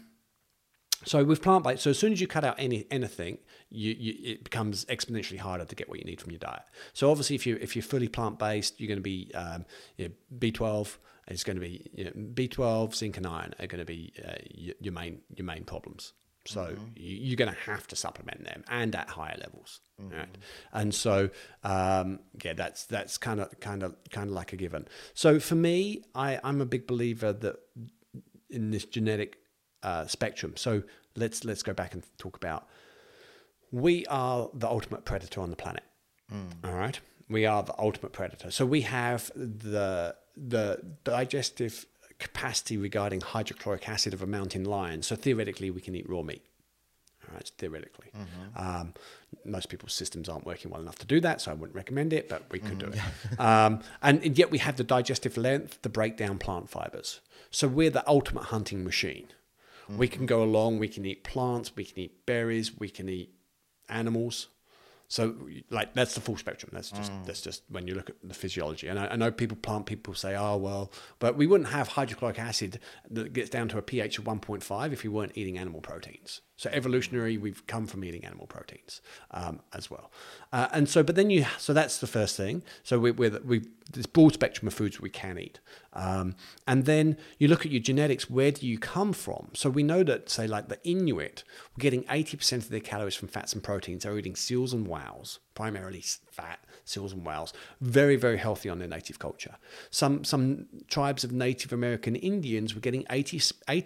so with plant based, so as soon as you cut out any anything, you, you, it becomes exponentially harder to get what you need from your diet. So obviously, if you if you're fully plant based, you're going to be um, you know, B12. It's going to be you know, B12, zinc, and iron are going to be uh, your, your main your main problems. So you, you're going to have to supplement them and at higher levels, right? And so um, yeah, that's that's kind of kind of kind of like a given. So for me, I I'm a big believer that in this genetic uh, spectrum. So let's let's go back and talk about we are the ultimate predator on the planet. All right, we are the ultimate predator. So we have the the digestive capacity regarding hydrochloric acid of a mountain lion. So theoretically, we can eat raw meat. All right, theoretically. Um, most people's systems aren't working well enough to do that, so I wouldn't recommend it, but we could do it. Um, and yet we have the digestive length to break down plant fibers. So we're the ultimate hunting machine. We can go along, we can eat plants, we can eat berries, we can eat animals. So, like, that's the full spectrum. That's just that's just when you look at the physiology. And I, I know people, plant people say, "Oh, well," but we wouldn't have hydrochloric acid that gets down to a pH of 1.5 if we weren't eating animal proteins. So, evolutionary, we've come from eating animal proteins um, as well. Uh, and so, but then you, so that's the first thing. So we, we're, we this broad spectrum of foods we can eat. Um, and then you look at your genetics. Where do you come from? So we know that, say, like the Inuit, we're getting 80% of their calories from fats and proteins. They're eating seals and whales, primarily fat seals and whales. Very, very healthy on their native culture. Some some tribes of Native American Indians were getting 80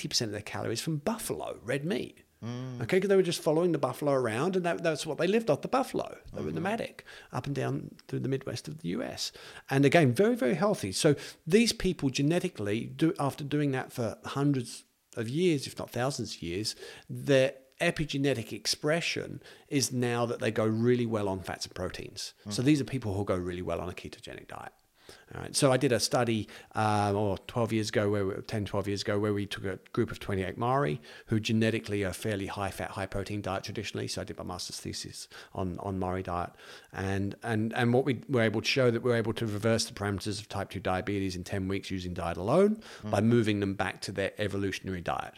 percent of their calories from buffalo, red meat. Mm. Okay, because they were just following the buffalo around, and that, that's what they lived off the buffalo. They were mm-hmm. nomadic up and down through the Midwest of the US. And again, very, very healthy. So these people genetically, do, after doing that for hundreds of years, if not thousands of years, their epigenetic expression is now that they go really well on fats and proteins. So mm. these are people who go really well on a ketogenic diet. Right. So I did a study, um, or 12 years ago, where we, 10, 12 years ago, where we took a group of 28 Maori who genetically are fairly high fat, high protein diet traditionally. So I did my master's thesis on, on Maori diet. And, and, and what we were able to show that we were able to reverse the parameters of type 2 diabetes in 10 weeks using diet alone by moving them back to their evolutionary diet.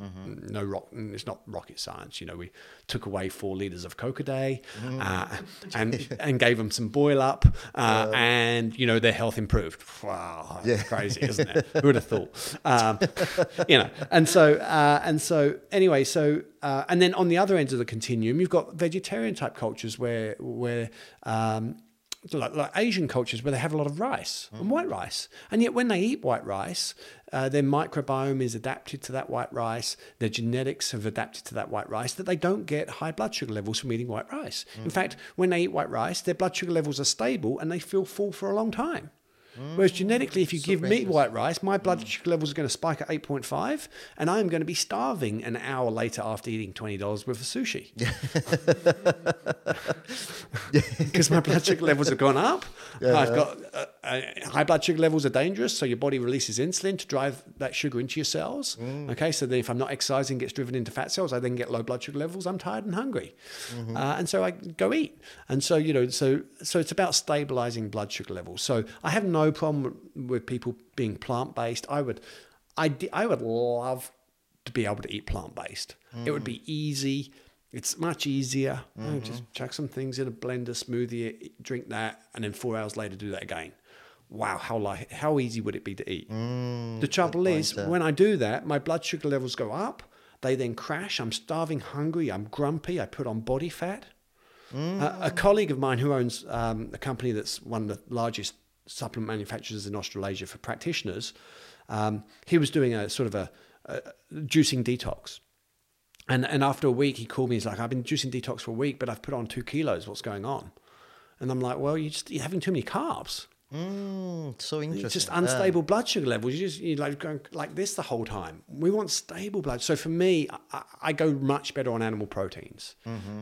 Okay. No rock. It's not rocket science. You know, we took away four liters of Coke a day, uh, and and gave them some boil up, uh, and you know their health improved. Wow, that's crazy, isn't it? Who would have thought? Um, you know, and so uh, and so anyway, so uh, and then on the other end of the continuum, you've got vegetarian type cultures where where um, like, like Asian cultures where they have a lot of rice and white rice. And yet, when they eat white rice, uh, their microbiome is adapted to that white rice. Their genetics have adapted to that white rice that they don't get high blood sugar levels from eating white rice. In fact, when they eat white rice, their blood sugar levels are stable and they feel full for a long time. Whereas genetically, if you give me white rice, my blood sugar levels are going to spike at 8.5, and I'm going to be starving an hour later after eating $20 worth of sushi. Because my blood sugar levels have gone up. I've got uh, uh, high blood sugar levels are dangerous, so your body releases insulin to drive that sugar into your cells. Okay, so then if I'm not exercising, it gets driven into fat cells. I then get low blood sugar levels. I'm tired and hungry, uh, and so I go eat. And so you know, so so it's about stabilizing blood sugar levels. So I have no problem with people being plant based. I would, I I would love to be able to eat plant based. It would be easy. It's much easier. Know, just chuck some things in a blender, smoothie drink that, and then four hours later do that again. Wow, how like how easy would it be to eat? the trouble is, when I do that, my blood sugar levels go up. They then crash. I'm starving, hungry. I'm grumpy. I put on body fat. Uh, a colleague of mine who owns um, a company that's one of the largest supplement manufacturers in Australasia for practitioners, um, he was doing a sort of a, a juicing detox. And, and after a week, he called me. He's like, I've been juicing detox for a week, but I've put on two kilos. What's going on? And I'm like, well, you're just, you're having too many carbs. Mm, so interesting. It's just unstable blood sugar levels. You just you like going like this the whole time. We want stable blood. So for me, I, I go much better on animal proteins.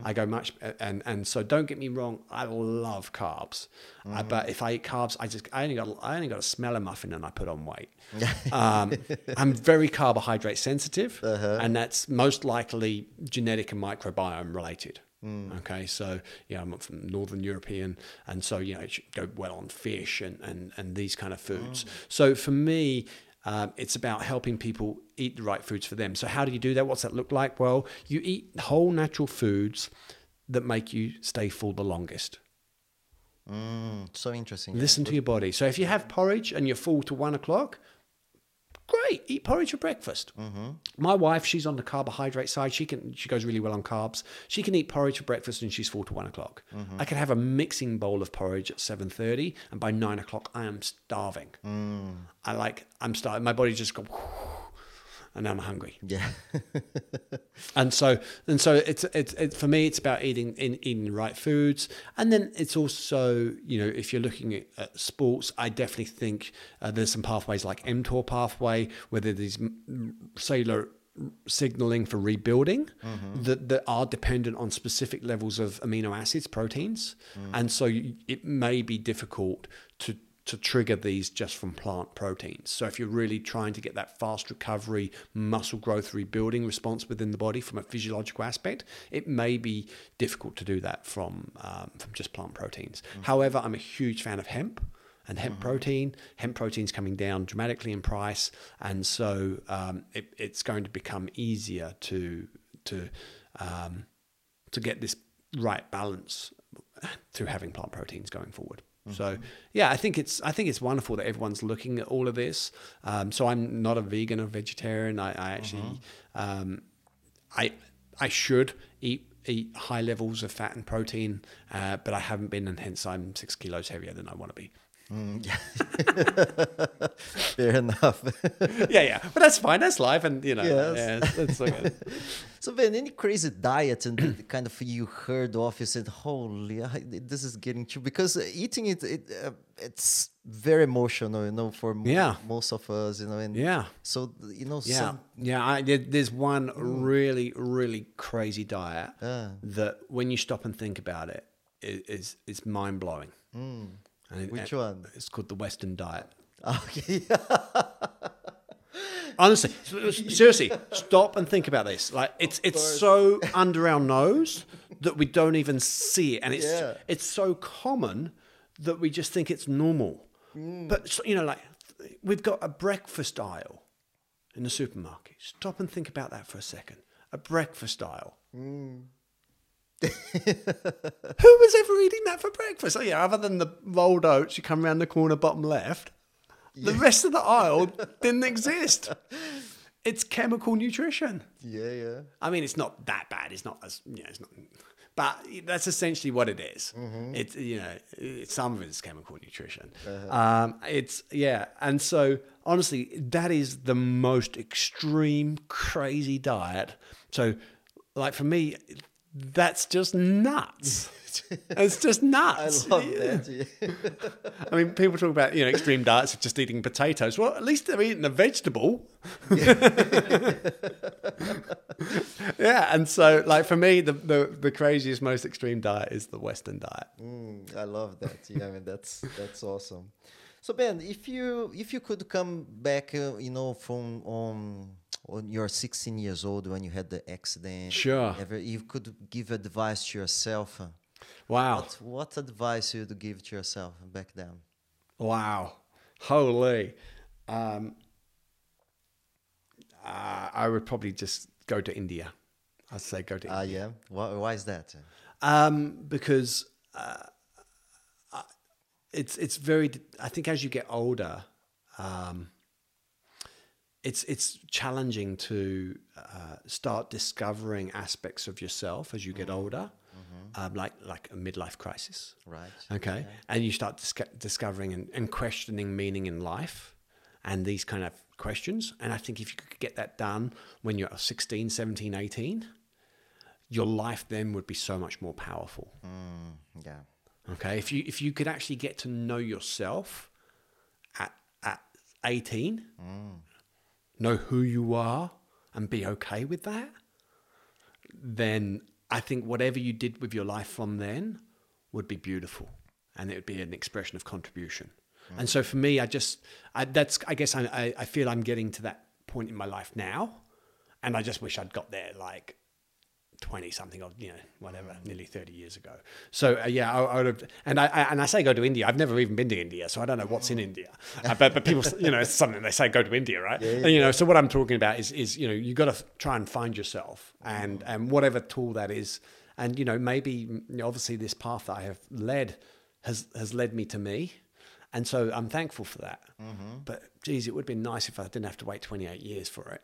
I go much and and so don't get me wrong. I love carbs, uh, but if I eat carbs, I just I only got I only got to smell a muffin and I put on weight. um, I'm very carbohydrate sensitive, and that's most likely genetic and microbiome related. Okay, so yeah, I'm from Northern European, and so you know it should go well on fish and and, and these kind of foods. So for me, um, it's about helping people eat the right foods for them. So how do you do that? What's that look like? Well, you eat whole natural foods that make you stay full the longest. Mm, so interesting. yeah. Listen to your body. So if you have porridge and you're full to one o'clock, great. Eat porridge for breakfast. Mm-hmm. My wife, she's on the carbohydrate side. She can she goes really well on carbs. She can eat porridge for breakfast and she's full to one o'clock. Mm-hmm. I can have a mixing bowl of porridge at seven thirty, and by nine o'clock I am starving. Mm. I like I'm starving. My body just go. And I'm hungry, Yeah. and so and so it's it's it, for me it's about eating in, eating the right foods, and then it's also you know if you're looking at, at sports, I definitely think uh, there's some pathways like mTOR pathway where there's these mm, cellular signaling for rebuilding that, that are dependent on specific levels of amino acids, proteins, and so it may be difficult to to trigger these just from plant proteins. So if you're really trying to get that fast recovery, muscle growth, rebuilding response within the body from a physiological aspect, it may be difficult to do that from um, from just plant proteins. However, I'm a huge fan of hemp and hemp protein. Hemp protein's coming down dramatically in price, and so um, it, it's going to become easier to to um, to get this right balance through having plant proteins going forward. So yeah, I think it's I think it's wonderful that everyone's looking at all of this. Um, so I'm not a vegan or vegetarian. I, I actually um, I I should eat eat high levels of fat and protein, uh, but I haven't been, and hence I'm six kilos heavier than I want to be. Fair enough. yeah, yeah, but that's fine. That's life, and you know, Yes. yeah, it's, it's okay. so, Ben, any crazy diet and the kind of you heard of, you said, "Holy, I, this is getting too." Because uh, eating it, it uh, it's very emotional, you know, for Yeah. most of us, you know. And yeah. So you know, Yeah, some yeah. I, there's one really, really crazy diet Ah. that, when you stop and think about it, it is is mind blowing. And Which and one? It's called the Western diet. okay, Honestly, seriously, stop and think about this. Like it's it's so under our nose that we don't even see it, and it's Yeah. it's so common that we just think it's normal. Mm. But so- you know, like we've got a breakfast aisle in the supermarket. Stop and think about that for a second. A breakfast aisle. Mm. Who was ever eating that for breakfast? Oh yeah, other than the rolled oats, you come around the corner, bottom left. The rest of the aisle didn't exist. It's chemical nutrition. yeah, yeah. I mean, it's not that bad. It's not as yeah, it's not. but that's essentially what it is. It's you know, some of it is chemical nutrition. Um, it's yeah, and so honestly, that is the most extreme, crazy diet. So, like for me, that's just nuts. it's just nuts. I love that. yeah. I mean, people talk about you know extreme diets of just eating potatoes. Well, at least they're eating a vegetable. yeah, and so like for me, the, the the craziest, most extreme diet is the Western diet. Mm, I love that. Yeah, I mean that's that's awesome. So Ben, if you if you could come back, uh, you know, from um, when you're 16 years old when you had the accident, Sure. ever, you could give advice to yourself. uh, Wow, What, what advice you would give to yourself back then? wow, holy. Um, uh, I would probably just go to India. I'd say go to Ah, India. yeah. Why, why is that? um, because uh, it's it's very. I think as you get older, um, it's it's challenging to uh, start discovering aspects of yourself as you get older, um, like like a midlife crisis. Right. Okay. And you start dis- discovering and, and questioning meaning in life and these kind of questions. And I think if you could get that done when you're 16, 17, 18, your life then would be so much more powerful. Mm, yeah. Okay. If you if you could actually get to know yourself at at 18, know who you are and be okay with that, then I think whatever you did with your life from then would be beautiful and it would be an expression of contribution. And so for me, I just, I, that's, I guess I, I feel I'm getting to that point in my life now. And I just wish I'd got there like 20 something or, you know, whatever, nearly 30 years ago. So uh, yeah, I, I would have, and I, I, and I say go to India. I've never even been to India, so I don't know what's in India. Uh, but, but people, you know, it's something they say go to India, right? Yeah, yeah, and, you know, so what I'm talking about is, is, you know, you got to try and find yourself and, and whatever tool that is. And, you know, maybe you know, obviously this path that I have led has, has led me to me. And so I'm thankful for that. But geez, it would have been nice if I didn't have to wait 28 years for it.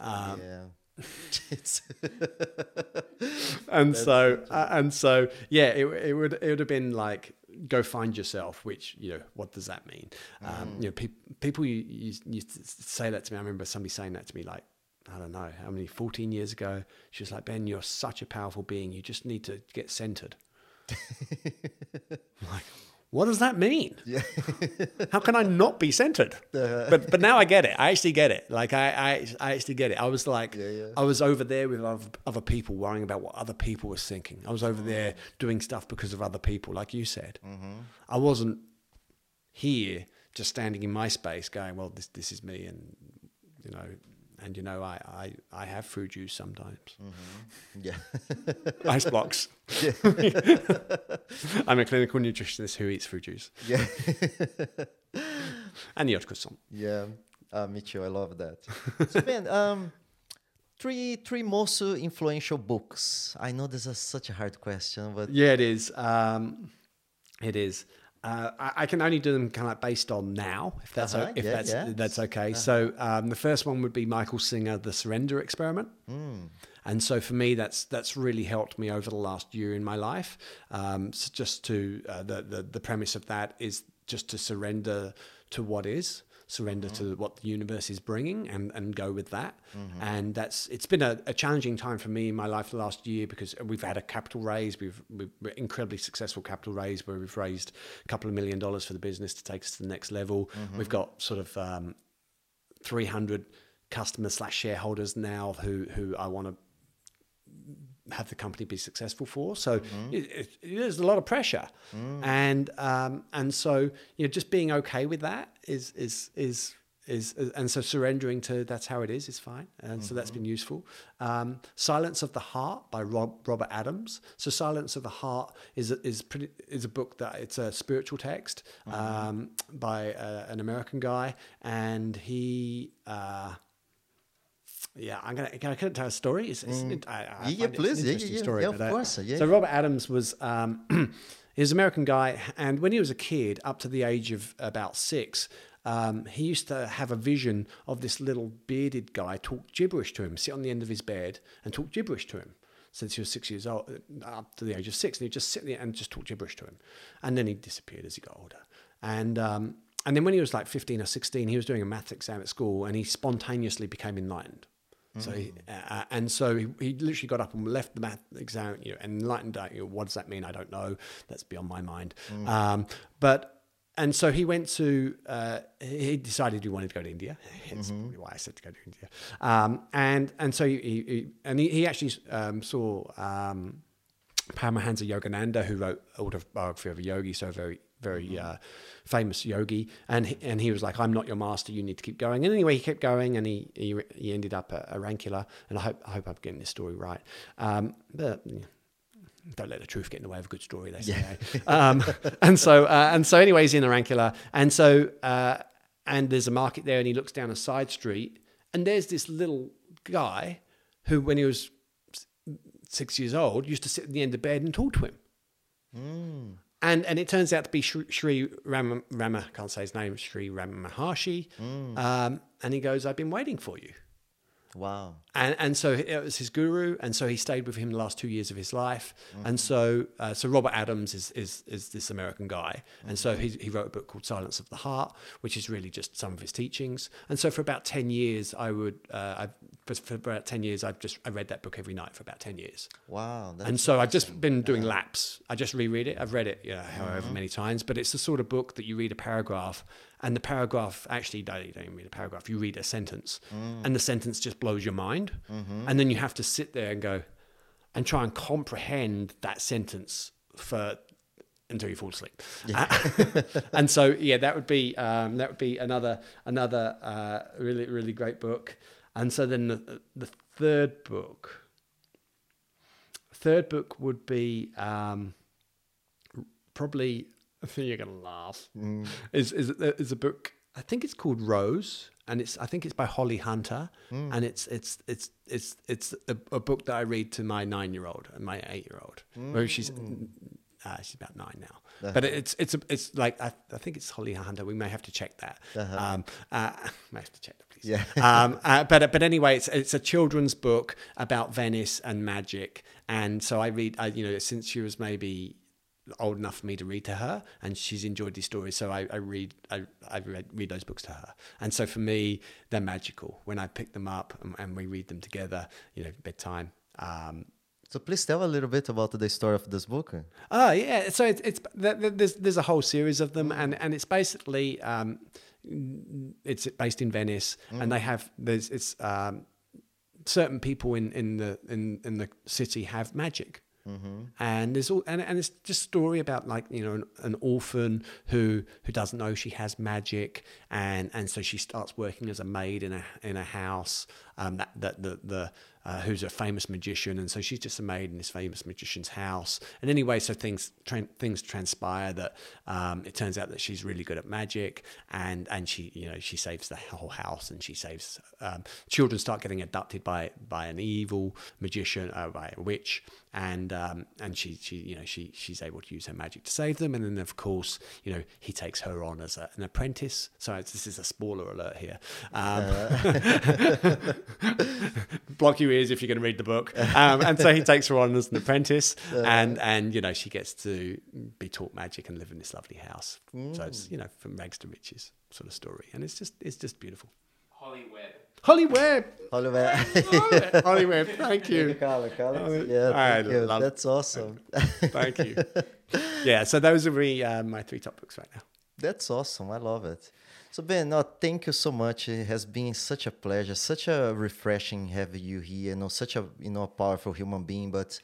Um, yeah. and so uh, and so yeah it, it would it would have been like go find yourself which you know what does that mean? Um, you know pe- people you, you, you say that to me. I remember somebody saying that to me like i don't know how many 14 years ago? She was like ben you're such a powerful being. You just need to get centered. Like what does that mean? Yeah. How can I not be centered? But but now I get it. I actually get it. Like I I, I actually get it. I was like Yeah, yeah. I was over there with other, other people worrying about what other people were thinking. I was over mm. there doing stuff because of other people, like you said. Mm-hmm. I wasn't here just standing in my space going, well, this this is me, and you know, and you know, I I, I have fruit juice sometimes, yeah. ice blocks. I'm a clinical nutritionist who eats fruit juice yeah. and yacht croissant. Yeah, uh, me too. I love that. so Ben, um, three three most influential books. I know this is such a hard question, but Yeah, it is. Um, it is. Uh, I, I can only do them kind of like based on now, if that's Uh-huh, if yeah, that's yeah. that's okay. So um, the first one would be Michael Singer, The Surrender Experiment, Hmm. and so for me, that's that's really helped me over the last year in my life. Um, so just to uh, the, the the premise of that is just to surrender to what is, surrender Mm-hmm. to what the universe is bringing, and and go with that. And that's it's been a, a challenging time for me in my life the last year because we've had a capital raise, we've we've we're incredibly successful capital raise where we've raised a couple of million dollars for the business to take us to the next level. We've got sort of um, 300 customers slash shareholders now who who I want to have the company be successful for. So it, it, there's a lot of pressure, and um, and so you know just being okay with that is is is. Is, and so surrendering to that's how it is is fine. And so that's been useful. Um, silence of the heart by Rob, robert adams. So silence of the heart is a- is pretty is a book that it's a spiritual text um, by uh, an american guy. And he uh, yeah, I'm gonna. Can I, can I tell a story? It's, it's, it, I, I Mm. Yeah, please. Yeah, yeah, story, yeah, of course, yeah. So Robert Adams was um, he was an American guy, and when he was a kid, up to the age of about six, um, he used to have a vision of this little bearded guy talk gibberish to him, sit on the end of his bed and talk gibberish to him. since he was six years old, uh, up to the age of six, and he'd just sit there and just talk gibberish to him, and then he disappeared as he got older, and. Um, and then when he was like 15 or 16, he was doing a maths exam at school and he spontaneously became enlightened. So he, uh, and so he, he literally got up and left the math exam, you know, enlightened. You know, what does that mean? I don't know. That's beyond my mind. Um, but and so he went to. Uh, he decided he wanted to go to India. Hence probably why I said to go to India. Um, and and so he, he, and he, he actually um, saw. Um, Paramahansa Yogananda, who wrote autobiography of a yogi, so very very uh, famous yogi, and he, and he was like, "I'm not your master. You need to keep going." And anyway, he kept going, and he he, he ended up at Arunachala. And I hope I hope I'm getting this story right. Um, but yeah, don't let the truth get in the way of a good story. They say. eh? um, and so uh, and so anyway, he's in Arunachala, and so uh, and there's a market there, and he looks down a side street, and there's this little guy who, when he was six years old, used to sit at the end of bed and talk to him. And and it turns out to be Sri, Rama, Rama, can't say his name, Sri Rama Maharshi. Um, and he goes, I've been waiting for you. Wow. And, and so it was his guru, and so he stayed with him the last two years of his life. And so, uh, so Robert Adams is, is, is this American guy, and so he, he wrote a book called Silence of the Heart, which is really just some of his teachings. And so for about ten years, I would, uh, I, for, for about ten years, I've just I read that book every night for about ten years. Wow. And so I've just been doing laps. I just reread it. I've read it, you know, however Mm-hmm. many times, but it's the sort of book that you read a paragraph, and the paragraph actually no, you don't even read a paragraph. You read a sentence, Mm. and the sentence just blows your mind, Mm-hmm. and then you have to sit there and go, and try and comprehend that sentence for until you fall asleep. and so yeah, that would be um, that would be another another uh, really really great book. And so then the, the third book, third book would be um, probably. I think you're gonna laugh. Is is is a book? I think it's called Rose, and it's I think it's by Holly Hunter, and it's it's it's it's it's a, a book that I read to my nine year old and my eight year old. Well, she's uh, she's about nine now, but it's it's a, it's like I, I think it's Holly Hunter. We may have to check that. Um, uh, may have to check that, please. Yeah. um, uh, but but anyway, it's it's a children's book about Venice and magic, and so I read. I, you know, since she was maybe old enough for me to read to her, and she's enjoyed these stories, so I, I read I, I read, read those books to her, and so for me they're magical when I pick them up and, and we read them together. You know, bedtime. Um, So please tell a little bit about the story of this book. Oh yeah, so it's, it's th- th- there's there's a whole series of them, and and it's basically um, it's based in Venice, and they have there's it's um, certain people in in the in in the city have magic. And there's all, and, and it's just story about like you know an, an orphan who who doesn't know she has magic and and so she starts working as a maid in a in a house um, that that the the uh, who's a famous magician, and so she's just a maid in this famous magician's house. And anyway, so things tra- things transpire that um, it turns out that she's really good at magic, and and she you know she saves the whole house, and she saves um, children start getting abducted by by an evil magician, uh, by a witch, and um, and she she you know she she's able to use her magic to save them, and then of course you know he takes her on as a, an apprentice. So this is a spoiler alert here. Um, block your ears if you're going to read the book. Um, and so he takes her on as an apprentice, and and you know she gets to be taught magic and live in this lovely house. So it's you know from rags to riches sort of story, and it's just it's just beautiful. Holly Webb. Holly Webb, Oliver. Holly Webb, thank you, Carla, Carla. Oh, Yeah, thank you. That's awesome. thank you. Yeah, so those are really, uh, my three top books right now. That's awesome. I love it. So Ben, no, thank you so much. It has been such a pleasure, such a refreshing having you here. You know, such a you know powerful human being, but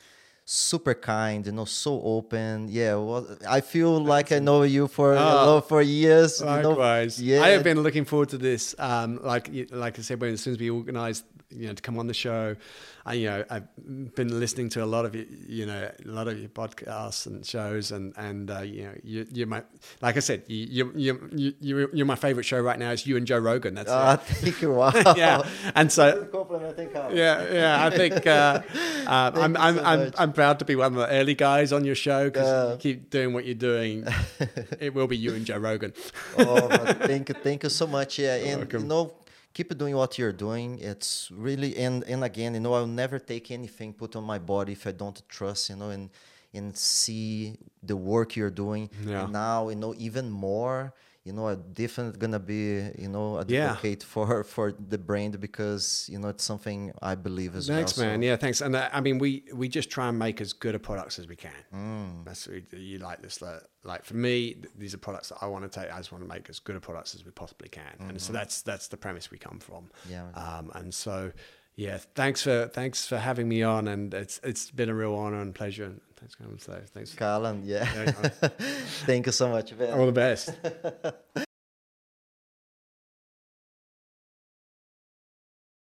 super kind. You know, so open. Yeah, well, I feel like I know you for Oh, for years. you know. Yeah. I have been looking forward to this. Um, like like I said, when as soon as we organised, you know, to come on the show, I, you know, I've been listening to a lot of you, you know, a lot of your podcasts and shows, and and uh, you know, you, you're my, like I said, you you you you you're my favourite show right now. It's you and Joe Rogan. That's Ah, it. thank you. Wow. yeah, and so Compliment, yeah, yeah. I think uh, uh, I'm, I'm, so I'm. I'm proud to be one of the early guys on your show because you keep doing what you're doing. it will be you and Joe Rogan. oh, thank you, thank you so much. Yeah, and you know, keep doing what you're doing. It's really and and again, you know, I'll never take anything put on my body if I don't trust, you know, and and see the work you're doing. Yeah. And now, you know, even more you know, I'm definitely gonna be, you know, advocate yeah. for for the brand because you know it's something I believe as thanks, well. man. So. Yeah, thanks. And uh, I mean, we we just try and make as good a products as we can. Mm. That's you like this. Like, like for me, these are products that I want to take. I just want to make as good a products as we possibly can, mm-hmm. and so mm-hmm. that's that's the premise we come from. Yeah. Um, and so yeah, thanks for thanks for having me on, and it's it's been a real honor and pleasure. And thanks, Callan. So thanks, Callan. Yeah. yeah Thank you so much, man. All the best.